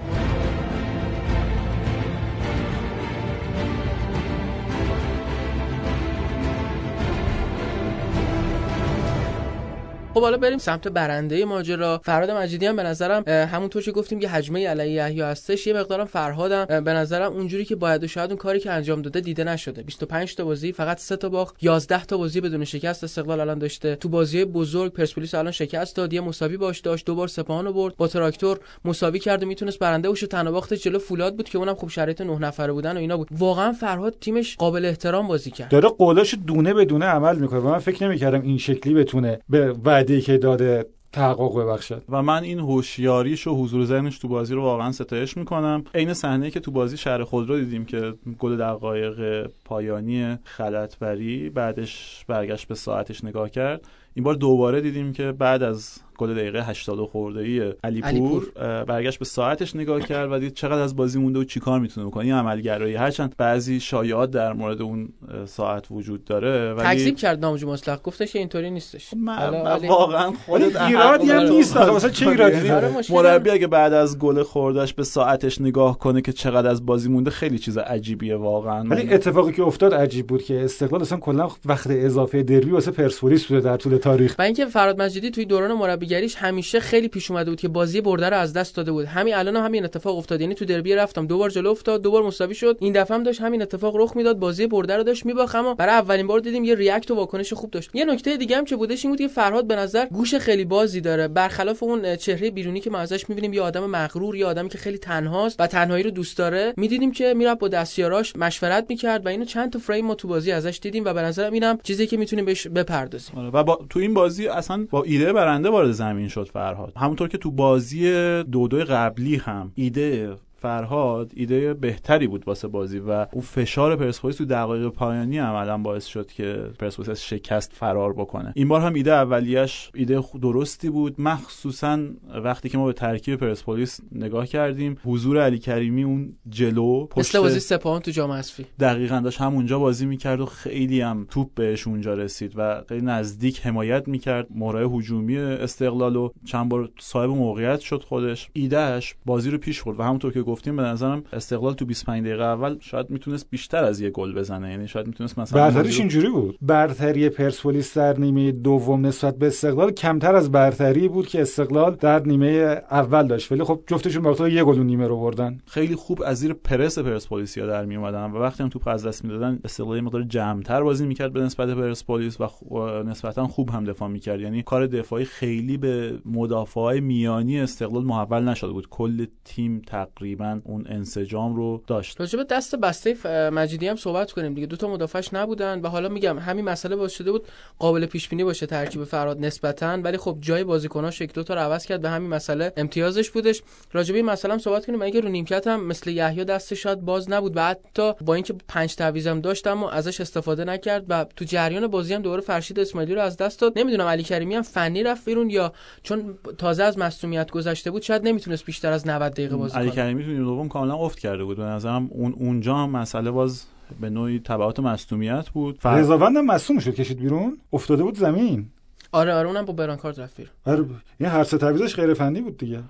خب حالا بریم سمت برنده ماجرا. فرهاد مجیدی هم به نظرم همونطور که گفتیم یه حجمه علی یحیی هستش. یه مقدارم فرهادم به نظرم اونجوری که باید و شاید اون کاری که انجام داده دیده نشده. 25 تا بازی فقط 3 تا باخت. 11 تا بازی بدون شکست استقلال الان داشته. تو بازی بزرگ پرسپولیس الان شکست داد. یه مساوی باش داشت. دوبار سپاهانو برد. با تراکتور مساوی کرد و می‌تونست برنده بشه تنها باخت جلو فولاد بود که اونم خوب شرایط نه نفره بودن و اینا بود. واقعا فرهاد تیمش قابل احترام بازی کرد. داره قولاش دونه به دونه عمل می‌کنه و من فکر نمی‌کردم این شکلی بتونه به وعده که داده تحقق ببخشد و من این هوشیاریش و حضور ذهنش تو بازی رو واقعا ستایش می‌کنم. عین صحنه که تو بازی شهر خود رو دیدیم که گل دقایق پایانی خلطبری بعدش برگشت به ساعتش نگاه کرد. این بار دوباره دیدیم که بعد از گل دقیقه 80 خورده ای علیپور برگشت به ساعتش نگاه کرد و دید چقدر از بازی مونده و چیکار می‌تونه بکنه. این عملگرایی. هرچند بعضی شایعات در مورد اون ساعت وجود داره ولی تکذیب کرد نامجو مطلق گفتش اینطوری نیستش. واقعا خودت ایرادی هم نیست مثلا چه ایرادی؟ یعنی داره مربی اگه بعد از گل خوردش به ساعتش نگاه کنه که چقدر از بازی مونده خیلی چیز عجیبیه واقعا. ولی اتفاقی که افتاد عجیب بود که استقلال اصلا کلا وقت اضافه دربی واسه پرسپولیس بوده در طول تاریخ. و اینکه فراد مجیدی توی دوران مربیگریش همیشه خیلی پیش اومده بود که بازی برده رو از دست داده بود. همین الان هم همین اتفاق افتاد. یعنی تو دربی رفتم دوبار جلو افتاد دوبار مساوی شد. این دفعه هم داشت همین اتفاق رخ می‌داد. بازی برده رو داشت میباخت اما برای اولین بار دیدیم یه ریاکت و واکنش خوب داشت. یه نکته دیگه هم که بودش این بود که فرهاد به نظر گوش خیلی بازی داره. برخلاف اون چهره بیرونی که ما ازش می‌بینیم یه آدم مغرور یه آدمی که خیلی تنهاست و تنهایی رو دوست داره می‌دیدیم که می‌رفت با دستیاراش مشورت می‌کرد و اینو چند تا فریم ما تو بازی ازش دیدیم و به نظر اینم چیزی که می‌تونیم بهش بپردازیم. آره، و با تو این بازی اصلا با ایده برنده وارد زمین شد فرهاد. همونطور که تو بازی دو دو قبلی هم ایده فرهاد ایده بهتری بود واسه بازی و اون فشار پرسپولیس تو دقایق پایانی عملا باعث شد که پرسپولیس از شکست فرار بکنه. این بار هم ایده اولیش ایده درستی بود. مخصوصا وقتی که ما به ترکیب پرسپولیس نگاه کردیم حضور علی کریمی اون جلو پشت مثل بازی سپاهان تو جام حذفی دقیقاً داشت همونجا بازی می‌کرد و خیلی هم توپ بهش اونجا رسید و خیلی نزدیک حمایت می‌کرد. مهره هجومی استقلال و چند بار صاحب موقعیت شد خودش. ایدهش بازی رو پیش برد و همونطور که گفتیم به نظرم استقلال تو 25 دقیقه اول شاید می‌تونست بیشتر از یه گل بزنه. یعنی شاید می‌تونست مثلا برتریش اینجوری بود. برتری پرسپولیس در نیمه دوم نسبت به استقلال کمتر از برتری بود که استقلال در نیمه اول داشت. ولی خب جفتشون با یه گل نیمه رو بردن. خیلی خوب از زیر پرس پرسپولیسیا در می اومدن و وقتی هم توپ از دست می‌دادن استقلال مقدار جمعتر بازی می‌کرد به نسبت پرسپولیس و نسبتا خوب هم دفاع می‌کرد. یعنی کار دفاعی خیلی به مدافعای میانی استقلال محول نشده بود. کل تیم تقریبا اون انسجام رو داشت. راجع به دست بسته مجیدی هم صحبت کنیم دیگه. دو تا مدافعش نبودن و حالا میگم همین مسئله باعث شده بود قابل پیش بینی باشه ترکیب فراد نسبتا ولی خب جای بازیکناش یک دو تا رو عوض کرد به همین مسئله امتیازش بودش. راجع به این مسئله هم صحبت کنیم. اگه رو نیمکت هم مثل یحیی دست شاید باز نبود و حتی با اینکه پنج تعویضم داشت اما ازش استفاده نکرد و تو جریان بازی هم دوباره فرشید اسماعیلی رو از دست داد. نمی‌دونم علی کریمی هم فنی رفت بیرون یا چون تازه از مصونیت گذشته بود شاید نمی‌تونست بیشتر از 90 دقیقه بازی کنه. علی کریمی تو دوم کاملا افت کرده بود. به نظرم اون اونجا هم مسئله باز به نوعی تبعات مصونیت بود. فر... رضاوند مصوم شد کشید بیرون افتاده بود زمین. آره آره اونم با برانکارد رفت بیرون. آره این هر سه تعویضش غیر فنی بود دیگه.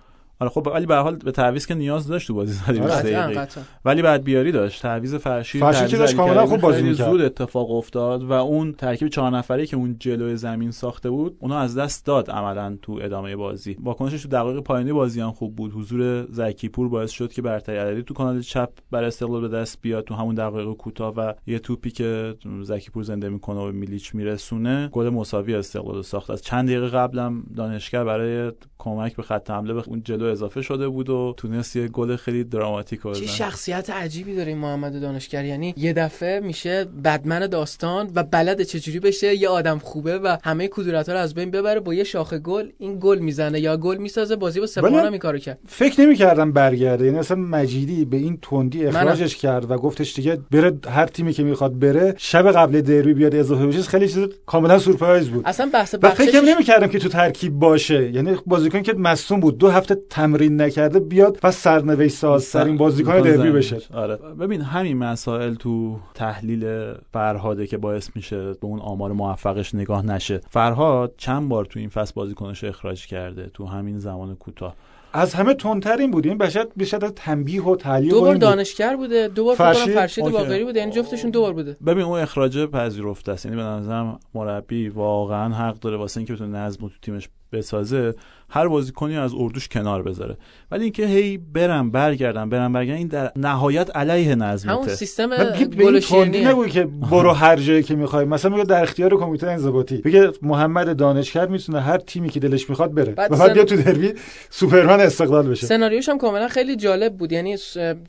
آره خب ولی به حال به تعویض که نیاز داشت تو بازی زدی آره ولی بعد بیاری داشت. تعویض فرشی فرشی که داشت کاملا خوب بازی می‌کرد. زود اتفاق افتاد و اون ترکیب چهار نفری که اون جلوی زمین ساخته بود اونو از دست داد عملا تو ادامه بازی. واکنشش تو دقایق پایانی بازی هم خوب بود. حضور زکی پور باعث شد که برتری عددی تو کانال چپ بر استقلال به دست بیاد تو همون دقایق کوتاه و یه توپی که زکی پور زنده می‌کنه و میلیچ میرسونه گل مساوی استقلال ساخت. از چند دقیقه قبلم دانشگر برای کمک به خط حمله به اون جلو اضافه شده بود و تونست یه گل خیلی دراماتیک بزنه. چه شخصیت عجیبی داره این محمد دانشگر یعنی یه دفعه میشه بدمن داستان و بلد چجوری بشه یه آدم خوبه و همه کدورت ها رو از بین ببره با یه شاخه گل این گل می‌زنه یا گل می‌سازه بازی با سپاهان هم کارو کرد. فکر نمی‌کردم برگرده. یعنی اصلا مجیدی به این تندی اخراجش کرد و گفتش دیگه بره هر تیمی که می‌خواد بره شب قبل دربی بیاد اضافه بشه خیلی چیز کاملا سورپرایز بود. اصلا بحث فکر نمی‌کردم که تو ترکیب باشه. یعنی بازیکن که مصدوم بود دو هفته تمرین نکرده بیاد پس سرنوشت سازترین بازیکن دربی بشه. آره. ببین همین مسائل تو تحلیل فرهاده که باعث میشه به اون آمار موفقش نگاه نشه. فرهاد چند بار تو این فصل بازیکنش اخراج کرده تو همین زمان کوتاه؟ از همه تندترین بود. این بشد بیشتر تنبیه و تعلیق دو بار دانشگر بوده دو بار فرشید, فرشید باقری بوده. یعنی جفتشون دو بار بوده. ببین اون اخراج پذیرفته است. یعنی به نظرم مربی واقعا حق داره واسه اینکه بتونه نظم تو تیمش بسازه هر بازیکنی از اردوش کنار بذاره. ولی اینکه هی برم برگردم برم برگردم این در نهایت علیه نظمته. همون سیستم گلشینی نگوی که برو هر جایی که می‌خوای. مثلا میگه در اختیار کمیته انضباطی. بگه محمد دانشکر می‌تونه هر تیمی که دلش می‌خواد بره. بعد و بعد سن... تو دربی سوپرمن استقلال بشه. سناریوش هم کاملا خیلی جالب بود. یعنی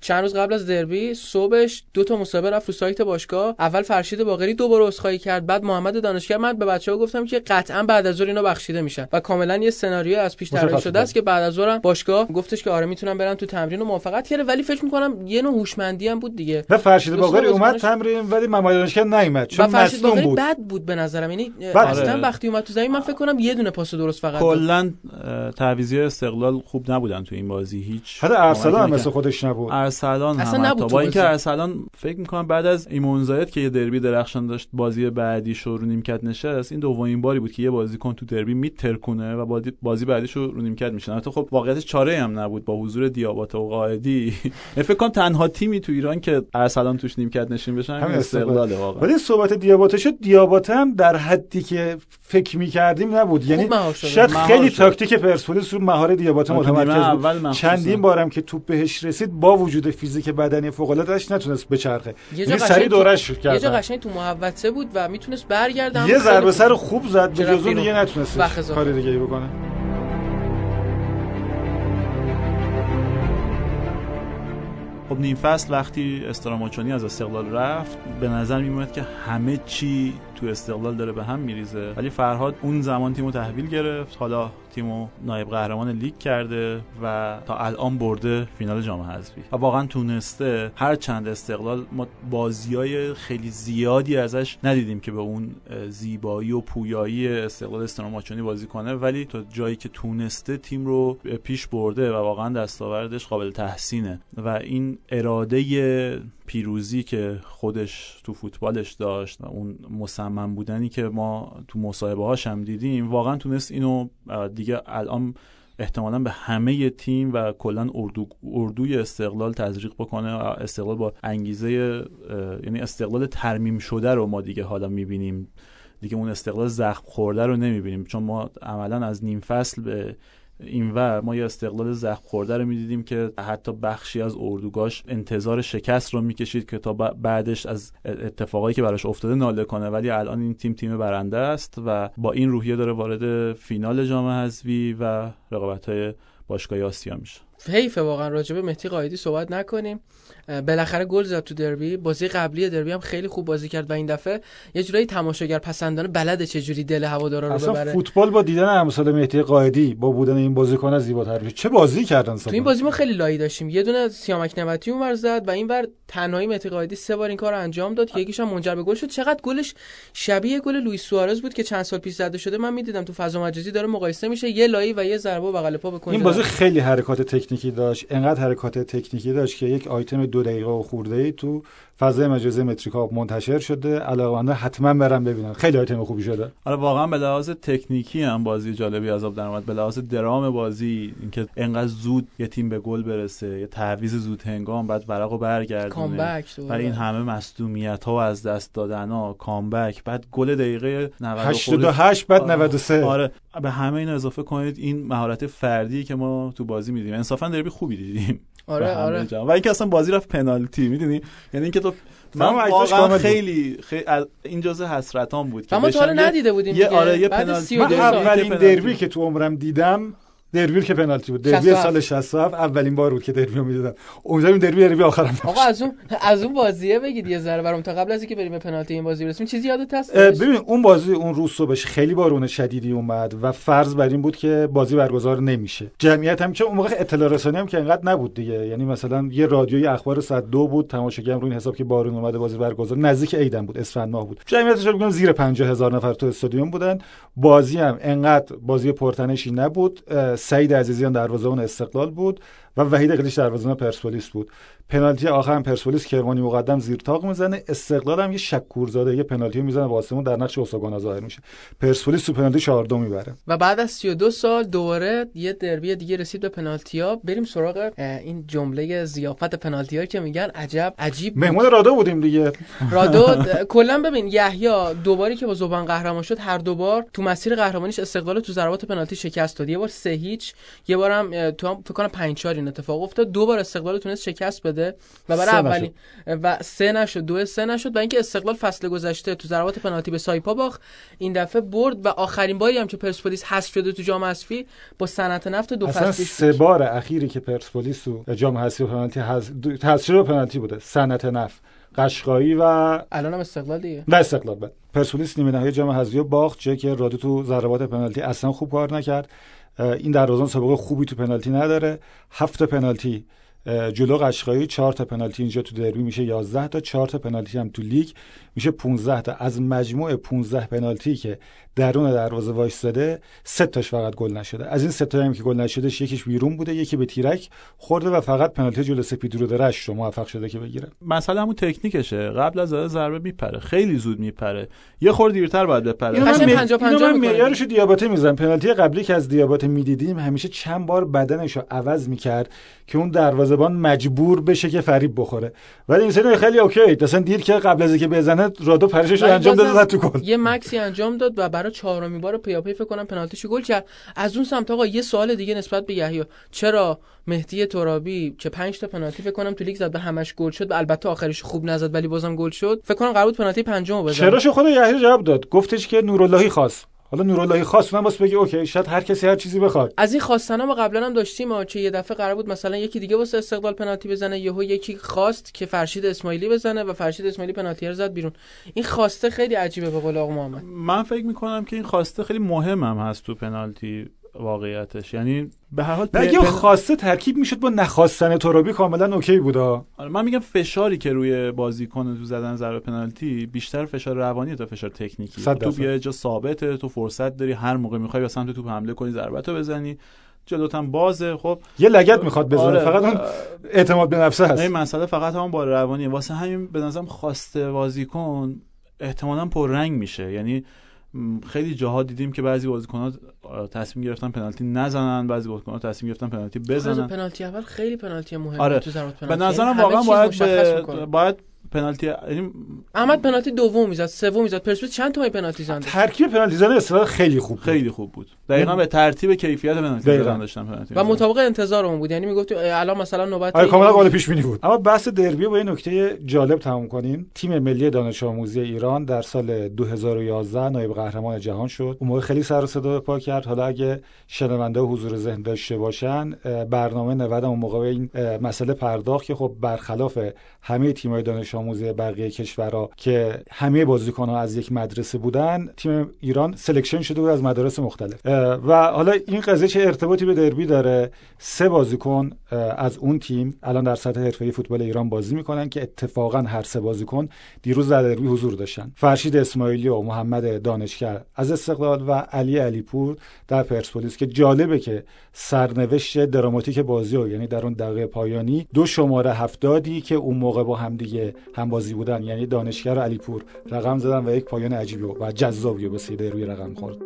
چند روز قبل از دربی صبحش دو تا مسابقه رفت رو سایت باشگاه. اول فرشید باقری دوباره عذرخواهی کرد. بعد محمد دانشگر من به بچه‌ها گفتم که قطعا بعد از ظهر اینا بخشیده میشن. و کاملا یه سناریو از پیش طراحی شده است که بعد از ظهرم باشگاه گفتش که آره می‌تونم برم تو تمرین و موافقت. کرده ولی فکر می‌کنم یه نوع هوشمندی هم بود دیگه. نه فرشید باقری اومد تمرین ولی محمد دانشگر نیومد. چون مصدوم بود. بد بود به نظرم. یعنی اصلا وقتی اومد تو زمین من فکر کنم یه دونه پاس درست فقط کلا تعویضی استقلال خوب نبودن تو این بازی. هیچ حتی ارسلان مثل خودش نبود. ارسلان هم نبود با اینکه ارسلان فکر می‌کنم بعد از ایمون زاید که یه دربی درخشان داشت بازی بعدی شو رو نیمکت نشست این دومین باری بود که یه بازیکن تو دربی میترکونه. و بازی بعدیشو رو نیمکت میشینه البته خب واقعیتش چاره هم نبود با حضور دیابات و قائدی. فکر کنم تنها تیمی تو ایران که ارسلان توش نیمکت نشین بشه همین استقلال. واقعا. ولی صحبت دیابات شد دیابات هم در حدی که فکر می‌کردیم نبود. یعنی شاید خیلی تاکتیک پرسپولیس رو مهار دیابات متمرکز بود. چندین بارم که توپ بهش رسید با وجود فیزیک بدنی فوق العاده نتونست بچرخه یعنی سری دورش کرد یه جا قشنگ تو محوطه بود و می‌تونست برگرده یه ضربه سر خوب زد به جزو دیگه نتونست کاری دیگه بکنه. خب نیم فصل وقتی استراماچونی از استقلال رفت به نظر میومد که همه چی تو استقلال داره به هم میریزه. ولی فرهاد اون زمان تیمو تحویل گرفت. حالا تیمو نایب قهرمان لیگ کرده و تا الان برده فینال جام حذفی. و واقعا تونسته هر چند استقلال ما بازیای خیلی زیادی ازش ندیدیم که به اون زیبایی و پویایی استقلال استراماچونی بازی کنه. ولی تا جایی که تونسته تیم رو پیش برده و واقعا دستاوردش قابل تحسینه. و این اراده پیروزی که خودش تو فوتبالش داشت و اون مصمم بودنی که ما تو مصاحبه هاش هم دیدیم واقعا تونست اینو دیگه الان احتمالا به همه تیم و کلا اردو اردوی استقلال تزریق بکنه استقلال با انگیزه یعنی استقلال ترمیم شده رو ما دیگه حالا می‌بینیم. دیگه اون استقلال زخم خورده رو نمی‌بینیم. چون ما عملا از نیم فصل به اینور ما یه استقلال زخم خورده رو می‌دیدیم که حتی بخشی از اردوگاش انتظار شکست رو می‌کشید که تا بعدش از اتفاقایی که براش افتاده ناله کنه. ولی الان این تیم تیم برنده است و با این روحیه داره وارد فینال جام حذفی و رقابت های باشگاه آسیا میشه. حیفه واقعا راجبه مهدی قایدی صحبت نکنیم. بالاخره گل زد تو دربی. بازی قبلی دربی هم خیلی خوب بازی کرد و این دفعه یه جورایی تماشاگر پسندانه بلده چه جوری دل هوادارا رو اصلا ببره. فوتبال با دیدن امثال مهدی قائدی با بودن این بازیکن زیباتر. چه بازی کردن تو این بازی ما خیلی لایی داشتیم. یه دونه سیامک نوتی اونور زد و اینور تنهایی مهدی قائدی سه بار این کار انجام داد. که یکیش هم منجر به گل شد. چقدر گلش شبیه گل لوئیس سوارز بود که چند سال پیش زده شده. من می‌دیدم تو فضا مجازی داره مقایسه میشه. یه لایی و یه ضربه بغل پا به این بازی خیلی حرکات تکنیکی داشت. انقدر حرکات تکنیکی داشت که یک آیتم دو دقیقه و خورده ای تو فضای مجازی متریکا منتشر شده. علاقه‌مندا حتما برن ببینن. خیلی آیتم خوبی شده. آره واقعا به لحاظ تکنیکی هم بازی جالبی از آب در اومد به لحاظ درام بازی اینکه انقدر زود یه تیم به گل برسه یه تعویض زود هنگام بعد ورقو برگردونه. برای این همه مصدومیت ها و از دست دادن ها کامبک. بعد گل دقیقه 88 بعد 93 آره. به همه این اضافه کنید این مهارت فردی که ما تو بازی میدیم. انصافا دربی خوبی دیدیم. آره آره. و اینکه اصلا بازی رفت پنالتی می‌دونی؟ یعنی اینکه تو من واقعا خیلی, خیلی این جزء حسرتام بود که ما تا ندیده بودیم یه آره یه پنالتی من اولین دربی که تو عمرم دیدم دربی که پنالتی بود. دربی سال 67 اولین بار بود که دربی رو می‌دیدم. امیدوارم دربی دربی آخرم آقا از اون از اون بازیه بگید یه ذره برام تا قبل از اینکه بریم به پنالتی این بازی برسیم. چیزی یادت هست؟ ببین اون بازی اون روز صبحش خیلی بارون شدیدی اومد و فرض بر این بود که بازی برگزار نمیشه. جمعیت هم که اون موقع اطلاع رسانی هم که انقدر نبود دیگه. یعنی مثلا یه رادیوی اخبار ساعت دو بود تماشاگر رو این حساب که بارون اومده بازی برگزار نزدیک عیدم بود اسفند ماه بود. جمعیتش میگم زیر 50000 نفر تو استادیوم بودن. بازی هم انقدر بازی پرتنشی نبود. سعید عزیزیان دروازه‌بان استقلال بود و وحید قلیش دروازه‌بان پرسپولیس بود. پنالتی آخر هم پرسپولیس کرمانی مقدم زیر تاق می‌زنه. استقلال هم یه شکورزاده یه پنالتی می‌زنه واسمون در نقش اوساگانا ظاهر میشه. پرسپولیس تو پنالتی 4 2 می‌بره. و بعد از 32 سال دوباره یه دربی دیگه رسید به پنالتی ها بریم سراغ این جمله زیافت پنالتی ها که میگن. عجب عجیب مهمون رادو بودیم دیگه. رادو کلا ببین یحیی دوباری که با زبان قهرمان شد هر دوبار تو مسیر قهرمانیش استقلال تو ضربات پنالتی شکست داد. یه بار سه هیچ یه بارم تو فکر کنم 5 4 این اتفاق افتاد. دو بار استقلال تونست شکست بده. و برای اولی و سه نشد دو سه نشد و اینکه استقلال فصل گذشته تو ضربات پنالتی به سایپا باخت. این دفعه برد و آخرین باری هم که پرسپولیس حذف شده تو جام حذفی با صنعت نفت دو فصل سه بار اخیری که پرسپولیس تو جام حذفی پنالتی حذف شده پنالتی بوده. صنعت نفت. قشقایی و الان هم استقلال دیگه. نه استقلال بد پرسپولیس نیمه نهایی جام حذفی باخت. چه که رادو تو ضربات پنالتی اصلا خوب کار نکرد. این دروازه‌بان سابقه خوبی تو پنالتی نداره. هفت پنالتی جلو قشقایی 4 تا پنالتی اینجا تو دربی میشه 11 تا 4 تا پنالتی هم تو لیگ میشه 15 تا. از مجموع 15 پنالتی که درون دروازه وایستاده سه تاش فقط گل نشده. از این سه تا هم که گل نشده یکیش بیرون بوده یکی به تیرک خورده و فقط پنالتی جلو سپید رو درش رو موفق شده که بگیره. مسئله همون تکنیکشه. قبل از ضربه میپره. خیلی زود میپره. یه خورده دیرتر باید بپره. اینو من, 50 50 من معیارش دیاباته می‌زنم پنالتی قبلی که از دیاباته می‌دیدیم همیشه چند بار بدنش رو عوض می‌کرد که اون دروازه‌بان مجبور بشه که فریب بخوره. ولی این سری خیلی OK. اصلا دیر که قبل از اینکه بزنه رادو پرشش رو انجام داد تو گل یه مکسی انجام داد و برای چهارمین بار پیاپی فکر کنم پنالتیشو گل کرد. از اون سمت آقا یه سوال دیگه نسبت به یحیی. چرا مهدی ترابی که 5 تا پنالتی فکر کنم تو لیگ زد به همش گل شد البته آخرش خوب نزد ولی بازم گل شد فکر کنم قرار بود پنالتی پنجمو بزنه. چرا خود یحیی جواب داد. گفتش که نوراللهی خواست. حالا نوراللهی خواست من باس بگی OK شاید هر کسی هر چیزی بخواد. از این خواستنا ما قبلا هم داشتیم که یه دفعه قرار بود مثلا یکی دیگه واسه استقلال پنالتی بزنه یهو یکی خواست که فرشید اسماعیلی بزنه و فرشید اسماعیلی پنالتی رو زد بیرون. این خواسته خیلی عجیبه به قول آقا محمد. من فکر می‌کنم که این خواسته خیلی مهم هم هست تو پنالتی. واقعیتش. یعنی به هر حال اگه پن... خواسته ترکیب می‌شد با نخواستن ترابی کاملا اوکی بودا آره من میگم فشاری که روی بازیکن تو زدن ضربه پنالتی بیشتر فشار روانی تا فشار تکنیکی. تو یه جا ثابته تو فرصت داری هر موقع می‌خوای به سمت توپ حمله کنی ضربت رو بزنی جلوتم بازه خب. یه لگت می‌خواد بزنه آره. فقط اون اعتماد به نفسه هست. این مسئله فقط همون با روانی واسه همین به نظرم خواسته بازیکن احتمالاً پررنگ میشه. یعنی خیلی جاها دیدیم که بعضی بازیکن‌ها تصمیم گرفتن پنالتی نزنن بعضی بازیکن‌ها تصمیم گرفتن پنالتی بزنن. پنالتی اول خیلی پنالتی مهمه آره. تو ضربات پنالتی. به نظرم واقعا باید باید پنالتی یعنی احمد پنالتی دوم می‌زد سوم می‌زد. پرسپولیس چند تا پنالتی زد؟ ترکیب پنالتی زدن اصلا خیلی خوب بود. خیلی خوب بود. دقیقاً به ترتیب کیفیت پنالتی زدن داشتن پنالتی و مطابق انتظارمون بود. یعنی می‌گفت الان مثلا نوبت آره کاملا قابل پیش بینی بود. اما بحث دربی با یه نکته جالب تموم کنیم. تیم ملی دانش آموزی ایران در سال 2011 نایب قهرمان جهان شد. اون موقع خیلی سر و صدا پا کرد. حالا اگه شنونده حضور ذهن داشته باشن برنامه 90 اون موقع این مسئله پرداخت که خب برخلاف همه تیم‌های دانش آموزی بقیه کشورها که همه بازیکن‌ها از یک مدرسه بودن تیم ایران selection شده بود از مدارس مختلف. و حالا این قضیه چه ارتباطی به دربی داره؟ سه بازیکن از اون تیم الان در سطح حرفه‌ای فوتبال ایران بازی می‌کنن که اتفاقا هر سه بازیکن دیروز در دربی حضور داشتن. فرشید اسماعیلی و محمد دانشگر از استقلال و علی علیپور در پرسپولیس که جالبه که سرنوشت دراماتیک بازی و یعنی در اون دقیقه پایانی دو شماره هفتادی که اون موقع با همدیگه هم بازی بودن. یعنی دانشگر علیپور. رقم زدن و یک پایان عجیبی و جذابی به سیده روی رقم خورد.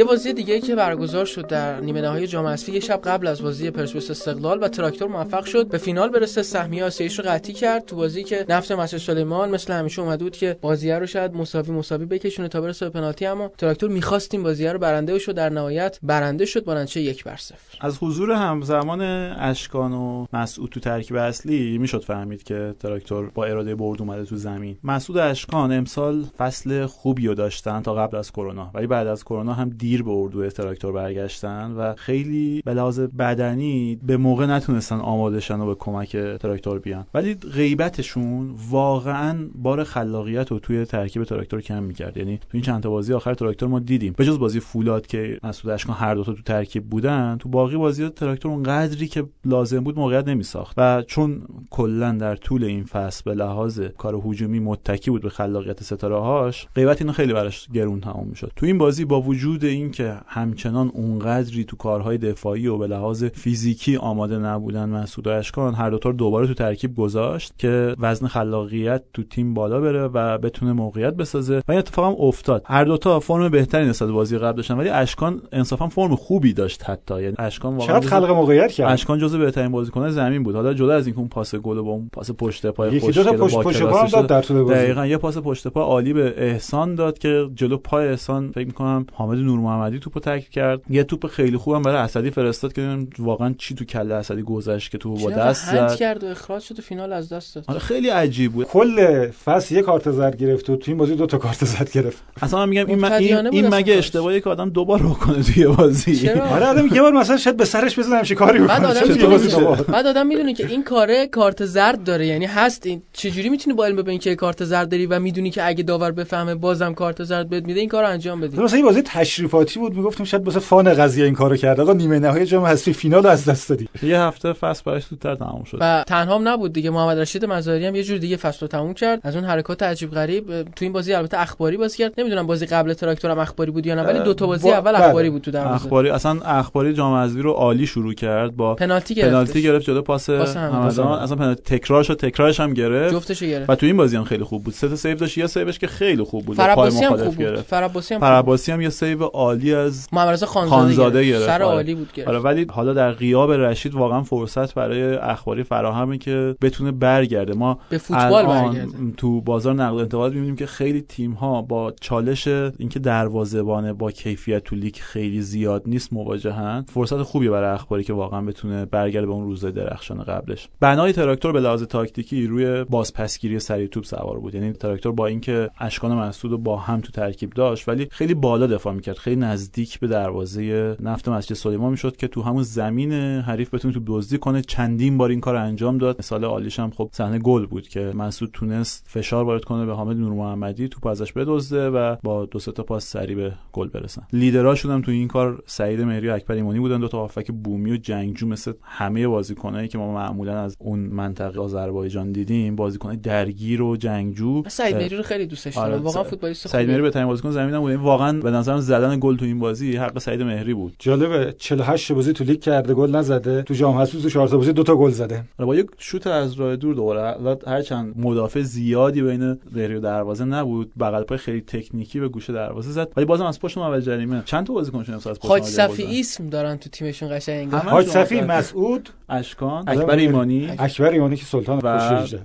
یه بازی دیگه که برگزار شد در نیمه نهایی جام حذفی یه شب قبل از بازی پرسپولیس استقلال و تراکتور موفق شد. به فینال برسه سهمیه آسیاییش رو قطعی کرد. تو بازی که نفت مسجد سلیمان مثل همیشه اومده بود که بازی رو شاید مساوی مساوی بکشونه تا برسه به پنالتی اما تراکتور می‌خواست بازی رو برنده شد در نهایت برنده شد با نتیجه یک بر صفر. از حضور همزمان اشکان و مسعود تو ترکیب اصلی می‌شد فهمید که تراکتور با اراده برد اومده تو زمین. مسعود اشکان امسال فصل خوبی رو داشتن تا قبل از کرونا ولی بعد از کرونا هم دیر به اردو تراکتور برگشتن و خیلی به لحاظ بدنی به موقع نتونستن آماده شن و به کمک تراکتور بیان. ولی غیبتشون واقعا بار خلاقیت رو توی ترکیب تراکتور کم می‌کرد. یعنی تو این چند تا بازی آخر تراکتور ما دیدیم. به جز بازی فولاد که مسعود اشکان هر دو تا تو ترکیب بودن تو باقی بازی تراکتور اون قدری که لازم بود موقعیت نمیساخت. و چون کلا در طول این فصل به لحاظ کار هجومی متکی بود به خلاقیت ستاره هاش غیبت اینو خیلی براش گرون تموم می‌شد. تو این بازی با وجود اینکه همچنان اونقدری تو کارهای دفاعی و به لحاظ فیزیکی آماده نبودن مسعود و اشکان هر دوتا رو دوباره تو ترکیب گذاشت که وزن خلاقیت تو تیم بالا بره و بتونه موقعیت بسازه. و این اتفاق هم افتاد. هر دوتا فرم بهتری نسبت بازی قبل داشتن ولی اشکان انصافا فرم خوبی داشت حتی. یعنی اشکان واقعا خلق موقعیت کرد؟ اشکان جزو بهترین بازیکن زمین بود. حالا جدا از اینکه اون پاس گل با اون پاس پشت پای خوش پشت پشت پا داد در طول بازی. دقیقاً یه پاس پشت پا عالی به احسان داد که جلو پای احسان فکر می‌کنم حامد نور محمدی توپو تک کرد. یه توپ خیلی خوبم برای اسدی فرستاد که واقعا چی تو کله اسدی گذشت که تو با دست زد. کرد و اخراج شد و فینال از دست داد. آره خیلی عجیب بود. کل فصل یه کارت زرد گرفت و تو این بازی دو تا کارت زرد گرفت. اصلا من میگم این, این, این مگه اشتباهی که آدم دوبار بکنه توی بازی. آره آدم یه بار مثلا شاید به سرش بزنه همش کاری بعد آدم بعد آدم می‌دونه که این کاره کارت زرد داره. یعنی هست این چجوری می‌تونی با علم به اینکه کارت زرد داری و می‌دونی که اگه داور بفهمه بازم کارت زرد بهت میده این کارو انجام بدی. مثلا این بازی تشریفاتی بود می‌گفتیم شاید واسه فان قضیه این کارو کرد. آقا نیمه نهایی جام حذفی فینال از دست دادی. یه هفته فصل براش زودتر تموم شد. و تنها هم نبود دیگه. محمد رشید مزاری هم یه جور دیگه فصل رو تموم کرد. از اون حرکات عجیب غریب تو این بازی البته اخباری بازی کرد. نمی‌دونم بازی قبل تراکتور هم اخباری بود یا نه ولی دو تا بازی با... اول بله. اخباری بود تو دروازه اخباری اصلا اخباری جام حذفی رو عالی شروع کرد با پنالتی گرفت. پنالتی گرفت جلو پاس همدان اصلا پنالتی تکرارش و تکرارش هم گرفت. جفتش گرفت. و تو این بازی هم خیلی خوب بود. سه تا سیو داشت. یه سیوش که خیلی خوب بود. پای مخالف گرفت. فرعباسی هم فرعباسی هم یه سیو عالی از محمد رضا خانزاده گرفت. سر عالی بود گرفت. آره ولی حالا در غیاب رشید واقعا فرصت برای اخباری فراهمه که بتونه برگرده. ما به فوتبال برگرده. تو بازار نقل و انتقالات می‌بینیم که خیلی تیم ها با چالش اینکه دروازه‌بان با کیفیت تو لیگ خیلی زیاد نیست مواجهن فرصت خوبی برای اخباری که واقعا بتونه برگرده به اون روزای درخشان قبلش. بنای تراکتور به لحاظ تاکتیکی روی بازپسگیری سریع توپ سوار بود. یعنی تراکتور با اینکه اشکان مسعود با هم تو ترکیب داشت ولی خیلی بالا دفاع می‌کرد. خیلی نزدیک به دروازه نفت مسجد سلیمان می‌شد که تو همون زمین حریف بتونه تو دزدی کنه. چندین بار این کار انجام داد. مثال عالیش هم خب صحنه گل بود که مسعود تونست فشار وارد کنه به حامد نور محمدی توپ ازش بدزده و با دو تا پاس سری به گل برسن. لیدراشون هم تو این کار سعید مهری و اکبر ایمانی بودن. دو تا هافک بومی و جنگجو مثل همه بازیکنایی که ما معمولا از اون منطقه آذربایجان دیدیم. بازیکن درگیر و جنگجو. سعید مهری رو خیلی دوستش دارم. آره واقعا فوتبالیست سعید مهری بهترین بازیکن زمین بود واقعا به نظرم زدن گل تو این بازی حق سعید مهری بود. جالبه 48 بازی تو لیگ کرده گل نزده. تو جام حذفی تو 4 بازی دو تا گل زده. آره، با یک شوت از راه دور دوباره هر چند مدافع زیادی بین مهری و دروازه نبود بغل پای خیلی تکنیکی به گوشه دروازه زد. ولی بازم از پشت محوطه جریمه. چند تا بازیکنشون از پشت حاج صفی اسم دارن تو تیمشون قشنگ. حاج صفی مسعود اشکان اکبر ایمانی. اکبر ایمانی که سلطان و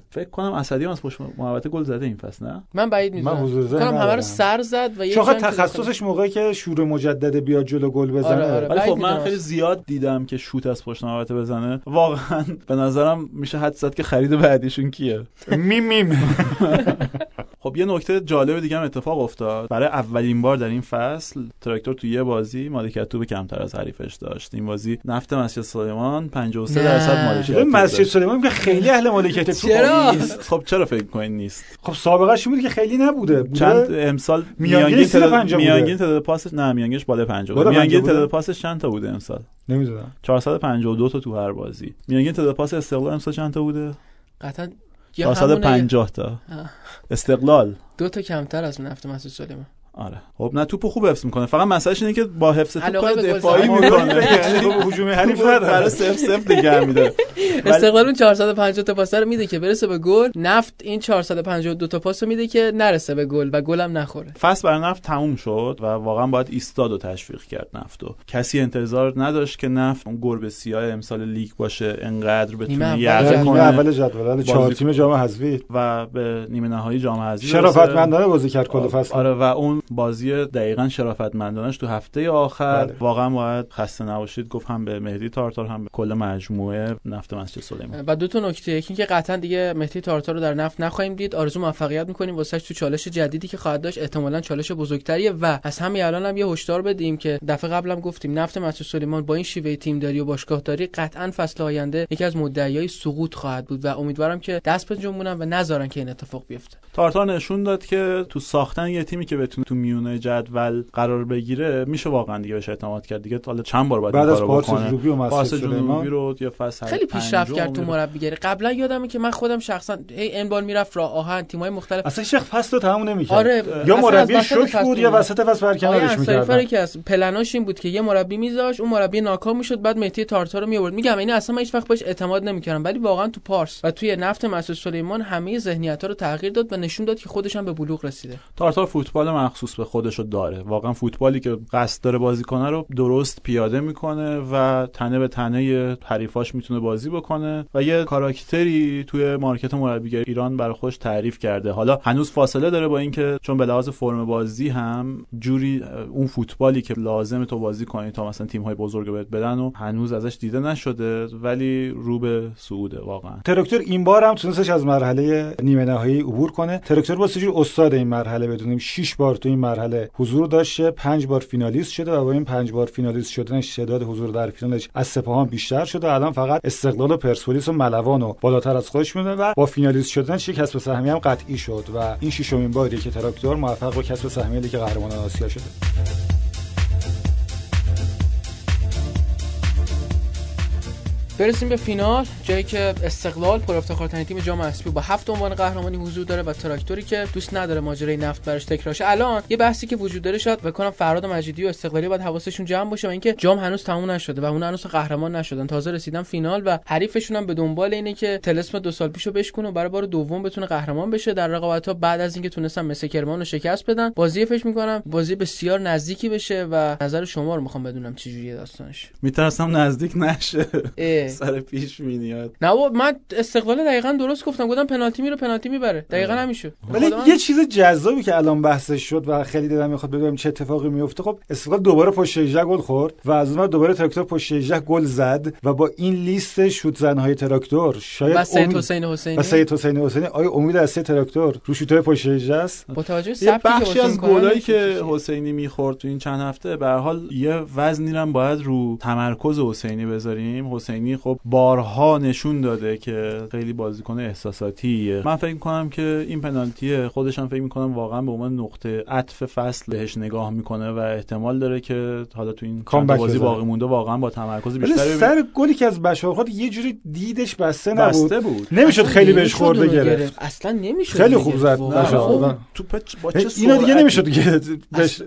فکر کنم اسدی از پشت محوطه گل زده این فصل نه؟ من بعید می‌دونم. کنم همه رو سر زد و یه تخصصش موقعی که شور مجدد بیاد جلو گل بزنه. آره آره. ولی خب من خیلی زیاد دیدم که شوت از پشت محوطه بزنه. واقعا به نظرم میشه حد زد که خرید بعدیشون کیه. میم میم. خب یه نکته جالب دیگه هم اتفاق افتاد. برای اولین بار در این فصل تراکتور تو یه بازی مالکیت توپ کمتر از حریفش داشت. این بازی نفت مسجد سلیمان 53 درصد مالکیت مسجد سلیمان که خیلی اهل مالکیت توپ نیست. خب چرا فکر کنین نیست؟ خب سابقه بود که خیلی نبوده. بوده. چند امسال میانگین تعداد میانگین تعداد پاسش نه میانگینش بالای 50 میانگین تعداد پاسش چند تا بوده امسال؟ نمی‌دونم. 452 تا تو هر بازی. میانگین تعداد پاس استقلال امسال چند تا بوده؟ قطعا 450 تا. استقلال. دو تا کمتر از نفت مسعود سلیمان آره. خب نه توپو خوب حفظ می‌کنه. فقط مسئلهش اینه که با حفظ توپ کار دفاعی می‌کنه. یعنی هجومی حریف برای سف سف دیگه میده. استقلال اون 450 تا پاس رو میده که برسه به گل. نفت این 452 تا پاس رو میده که نرسه به گل و گلم نخوره. فصل برای نفت تموم شد و واقعا باید ایستاد و تشویق کرد نفتو کسی انتظار نداشت که نفت اون گربه سیاه امسال لیگ باشه انقدر بتونه یقه کنه. اول جدول. چهار تیم جام حذفی. و به نیمه نهایی جام حذفی شرافتمندانه بازی کرد کل فصل. آره و اون بازی دقیقا شرافتمندانش تو هفته آخر. بله. واقعا باید خسته نباشید. گفت هم به مهدی تارتار هم به کل مجموعه نفت مسجد سلیمان. و دو تا نکته. یکی اینکه قطعا دیگه مهدی تارتار رو در نفت نخواهیم دید. آرزو موفقیت می‌کنیم واسه تو چالش جدیدی که خواهد داشت. احتمالا چالش بزرگتریه. و از همین الان هم یه هشدار بدیم که دفعه قبلم گفتیم نفت مسجد سلیمان با این شیوه تیم داری و باشگاهداری قطعا فصل آینده یکی از مدعیای سقوط خواهد بود. و امیدوارم که دست به و نذارن که این اتفاق بیفته. تارتار نشون داد که تو ساختن یه تیمی که بتونه تو میونه جدول قرار بگیره میشه واقعا دیگه بهش اعتماد کرد دیگه. حالا چند بار باید بعد از پارس جنوبی و پارس جنوبی رو یه فصل خیلی پیشرفت کرد تو مربیگری. قبلا یادمه که من خودم شخصا هی انبال می‌رفت راه آهن تیمای مختلف. اصلا شیخ فصل رو تموم نمی‌کرد. آره یا مربی شوک بود یا وسط فصل برکنارش می‌کرد که از پلناش این بود که یه مربی میذاش اون مربی ناکام می‌شد بعد مهدی تارتار رو میورد میگم یعنی اصلا من هیچ وقت بهش اعتماد نمی‌کردم ولی واقعا تو پارس و توی نفت مسعود سلیمان همه ذهنیت ها رو تغییر داد و نشون داد که خودش هم به بلوغ رسیده. تارتار فوتبال مخصوص به خودش داره. واقعا فوتبالی که قصد داره بازی کنه رو درست پیاده می‌کنه و تنه به تنه حریفاش می‌تونه بازی بکنه و یه کاراکتری توی مارکت مربیگری ایران برای خودش تعریف کرده. حالا هنوز فاصله داره با اینکه چون به لحاظ فرم بازی هم جوری اون فوتبالی که لازم تو بازی کنی تا مثلا تیم های بزرگ بهت بدن و هنوز ازش دیده نشده ولی رو به صعوده واقعا. تراکتور این بار هم تونستش از مرحله نیمه نهایی عبور کنه. تراکتور باید استاد این مرحله بدونیم. 6 بار تو این مرحله. حضور داشته 5 بار فینالیست شده و با این 5 بار فینالیست شدنش تعداد حضور در فینالش از سپاهان بیشتر شده الان فقط استقلال و پرسپولیس و ملوان و بالاتر از خودش می‌بینه و با فینالیست شدنش یک کسب سهمیه هم قطعی شد و این ششمین باریه که تراکتور موفق به کسب سهمیه لیگ قهرمانان آسیا شده. برسیم به فینال جایی که استقلال پر افتخارترین تیم جام اسپی با هفت عنوان قهرمانی حضور داره و تراکتوری که دوست نداره ماجرای نفت براش تکرار الان یه بحثی که وجود داره شاید بکنم فراد مجیدی و استقلالی باید حواسشون جمع باشه و اینکه جام هنوز تموم نشده و اون هنوز قهرمان نشدن. تازه رسیدن فینال و حریفشون هم به دنبال اینه که تلسم دو سال پیشو بشکنه و برای بار دوم بتونه قهرمان بشه. در رقابت‌ها بعد از اینکه تونستن مثل کرمان رو شکست بدن بازی فکر می‌کنم بازی بسیار نزدیکی بشه و نظر شما رو می‌خوام بدونم چه جوریه داستانش. میترسم نزدیک نشه. سر پیش میاد نه من استقلال دقیقا درست گفتم. گفتم پنالتی میره پنالتی می‌بره. دقیقا همین شد ولی یه چیز جذابی که الان بحثش شد و خیلی دلم می‌خواد ببینم چه اتفاقی میفته خب استقلال دوباره پشت 18 گل خورد و از اون دوباره تراکتور پشت 18 گل زد و با این لیست شوت زنهای تراکتور شاید سید حسین حسینی. و سید حسین حسینی. آیا امید از تراکتور رو شوتای پشت 18 است؟ با توجه به بخشی از گلایی که حسینی می‌خورد تو این چند هفته به هر حال یه وزنی هم باید رو تمرکز حسینی بذاریم. حسینی خب بارها نشون داده که خیلی بازیکن احساساتیه. من فکر می‌کنم که این پنالتی خودش هم فکر می‌کنم واقعا به عنوان نقطه عطف فصل بهش نگاه می‌کنه و احتمال داره که حالا تو این بازی باقی مونده واقعا با تمرکز بیشتری سر گلی که از بشار خود یه جوری دیدش بسته نبود. بسته بود. نمی‌شد خیلی بهش خورده گرفت. اصلا نمی‌شد خیلی خوب زد بشار. تو با چه اینا دیگه نمی‌شد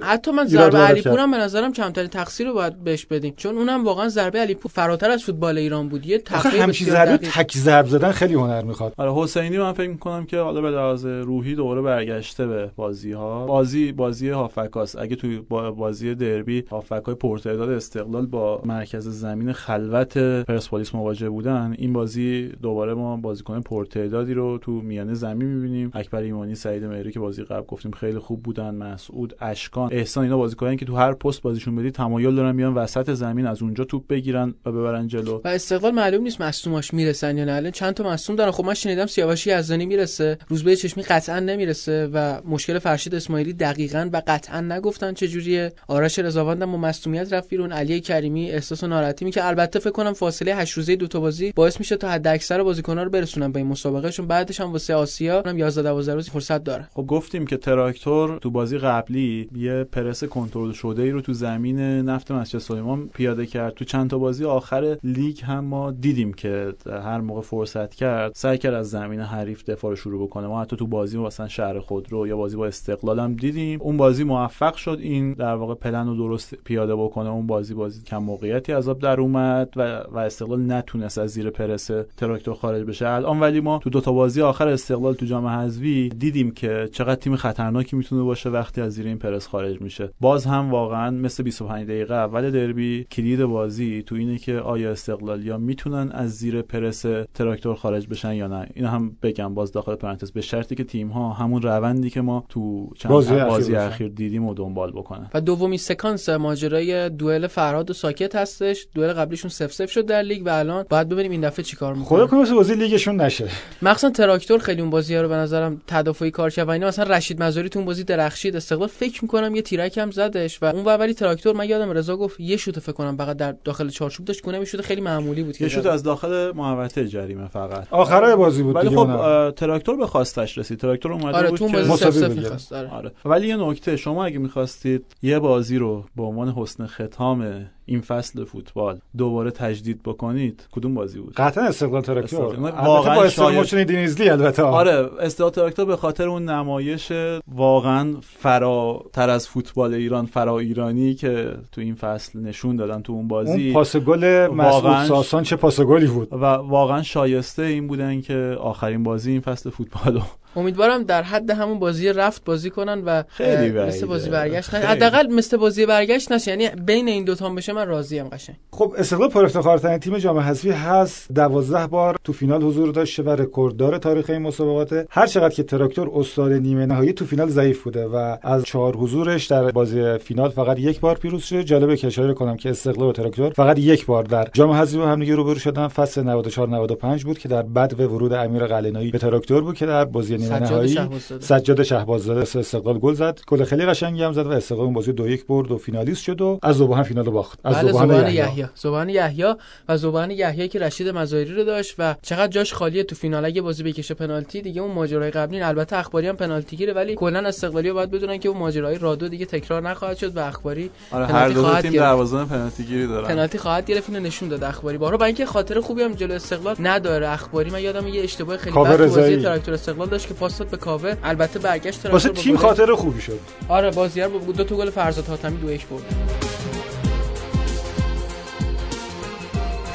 حتی من ضربه علیپور هم به نظرم کمترین تقصیر رو باید بهش بدیم. چون اونم واقعا ضربه علیپور فراتر از فوتبال ایران بود یه تقریبا همچین ضربه تک ضرب زدن خیلی هنر می‌خواد. آره حسینی من فکر می‌کنم که حالا به لحاظ روحی دوباره برگشته به بازی ها بازی بازی هافکاس اگه توی بازی دربی هافکای پرتعداد استقلال با مرکز زمین خلوت پرسپولیس مواجه بودن این بازی دوباره ما بازیکن پرتعدادی رو تو میانه زمین می‌بینیم. اکبر ایمانی سعید مهری که بازی قبل گفتیم خیلی خوب بودن. مسعود اشکان احسان اینا بازیکنایی که تو هر پست بازیشون بدی تمایل دارن بیان وسط زمین از اونجا توپ بگیرن و ببرن جلو. و استقلال معلوم نیست مصدوماش می‌رسن یا نه. الان چند تا مصدوم دارن. خب من شنیدم سیاوشی یزدانی می‌رسه. روزبه چشمی قطعا نمی‌رسه و مشکل فرشید اسماعیلی دقیقا و قطعا نگفتن چه جوریه. آرش رضاوند با مصدومیت رفت بیرون. علی کریمی احساس ناراحتی می که البته فکر کنم فاصله 8 روزه دو تا بازی باعث میشه تا حد اکثر بازیکن‌ها رو برسونن به این مسابقه چون بعدش هم واسه آسیا هم 11 12 روز فرصت داره. خب گفتیم که تراکتور تو بازی قبلی یه پرس کنترل شده ای رو تو زمین نفت مسجد سلیمان پیاده کرد. تو چند تا بازی آخر لیگ هم ما دیدیم که هر موقع فرصت کرد سعی کرد از زمین حریف دفاع شروع بکنه. ما حتی تو بازی مثلا شهر خودرو یا بازی با استقلال هم دیدیم. اون بازی موفق شد. این در واقع پلن رو درست پیاده بکنه. اون بازی بازی کم موقعیتی عذاب در اومد و, و استقلال نتونست از زیر پرس تراکتور خارج بشه. الان ولی ما تو دو تا بازی آخر استقلال تو جام حذفی دیدیم که چقدر تیم خطرناکی می‌تونه باشه وقتی از زیر این پرس خارج میشه. باز هم واقعا مثل 25 دقیقه اول دربی کلید بازی تو اینه که آیا استقلال یا می‌تونن از زیر پرس تراکتور خارج بشن یا نه. این هم بگم باز داخل پرانتز به شرطی که تیم ها همون روندی که ما تو چند بازی, بازی اخیر, دیدیم و دنبال بکنن. و دومی سکانس ماجرای دوئل فرهاد و ساکت هستش. دوئل قبلیشون 0 0 شد در لیگ و الان باید ببینیم این دفعه چیکار می‌کنه. خدا کنه بازی لیگشون نشه. مخصوصا تراکتور خیلی اون بازی ها رو به نظرم تدافعی کار کرد و اینا مثلا رشید مظاهری تو اون بازی درخشید. استقلال فکر می‌کنم یه تیرک هم زدش و اون ولی تراکتور من یادم رضا گفت یه شوت فکر کنم فقط در داخل چارچوب داشت گونه می‌شد. خیلی معمولی بود یه شوت از داخل محوطه جریمه فقط. آخرای بازی بود ولی خب تراکتور به خواستش رسید. تراکتور اومده آره بود تو بازی آره. آره. ولی یه نکته شما اگه می‌خواستید یه بازی رو به عنوان حسن ختام این فصل فوتبال. دوباره تجدید بکنید. کدوم بازی بود؟ قطعا استقلال تراکتور واقعا با استقلال دنیزلی البته. آره استقلال تراکتور به خاطر اون نمایش واقعا فراتر از فوتبال ایران فرا ایرانی که تو این فصل نشون دادن تو اون بازی. اون پاس گل مسعود ساسان چه پاس گلی بود. و واقعا شایسته این بودن که آخرین بازی این فصل فوتبالو امیدوارم در حد همون بازی رفت بازی کنن و خیلی مثل بازی برگشت حداقل مثل بازی برگشت نشه. یعنی بین این دو تا بشه من راضی ام قشنگ. خب استقلال پر افتخارترین تیم جام حذفی هست. 12 بار تو فینال حضور داشته و رکورددار تاریخ این مسابقات. هر چقدر که تراکتور استاد نیمه نهایی تو فینال ضعیف بوده و از چهار حضورش در بازی فینال فقط یک بار پیروز شده جالبه که اشاره کنم که استقلال و تراکتور فقط یک بار در جام حذفی هم دیگه روبرو شدن. فصل 94 95 بود که در بد ورود امیر قلعه‌نویی به تراکتور بود که در بازی نیمه نهایی. سجاد شهباززاده استقلال گل زد. گل خیلی قشنگی هم زد و استقلال اون بازی دو یک برد و فینالیست شد و از زبان فینال باخت. از بله زبان یحیی. زبان یحیی و زبان یحیی که رشید مزایری رو داشت و چقدر جاش خالیه تو فینال. اگه بازی بکشه پنالتی دیگه اون ماجرای قبلی البته اخباری هم پنالتی گیره ولی کلا استقلالی باید بدونن که اون ماجرای رادو دیگه تکرار نخواهد شد و اخباری آره هر دو تیم دروازه پنالتی گیری دارن. پنالتی خواهد گرفت اینو نشون داد اخباری. بارا با اینکه خاطر خوبی هم جلو استقلال نداره اخباری من یادم یه اشتباه خیلی بد بازی تراکتور استقلال داشت که پاس به کاوه. البته برگشت واسه تیم خاطر خوبی شد. آره بازی رو با دو تا گل فرزاد حاتمی دو یک برد.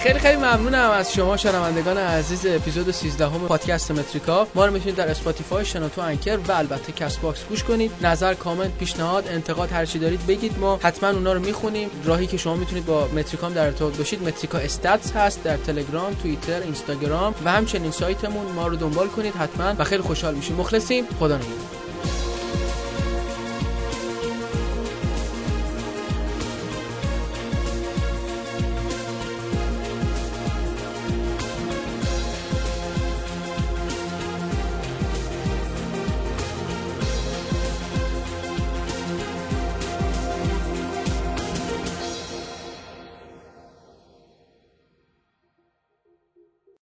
خیلی خیلی ممنونم از شما شنوندگان عزیز اپیزود 13 هم پادکست متریکا. ما رو می‌تونید در Spotify شنوتو Anchor و البته Castbox گوش کنید. نظر کامنت پیشنهاد انتقاد هر چی دارید بگید. ما حتما اونا رو می‌خونیم. راهی که شما می‌تونید با متریکام در ارتباط باشید Metrica Stats هست در تلگرام توییتر اینستاگرام و همچنین سایتمون. ما رو دنبال کنید حتما و خیلی خوشحال میشیم. مخلصیم. خدا نگهدار.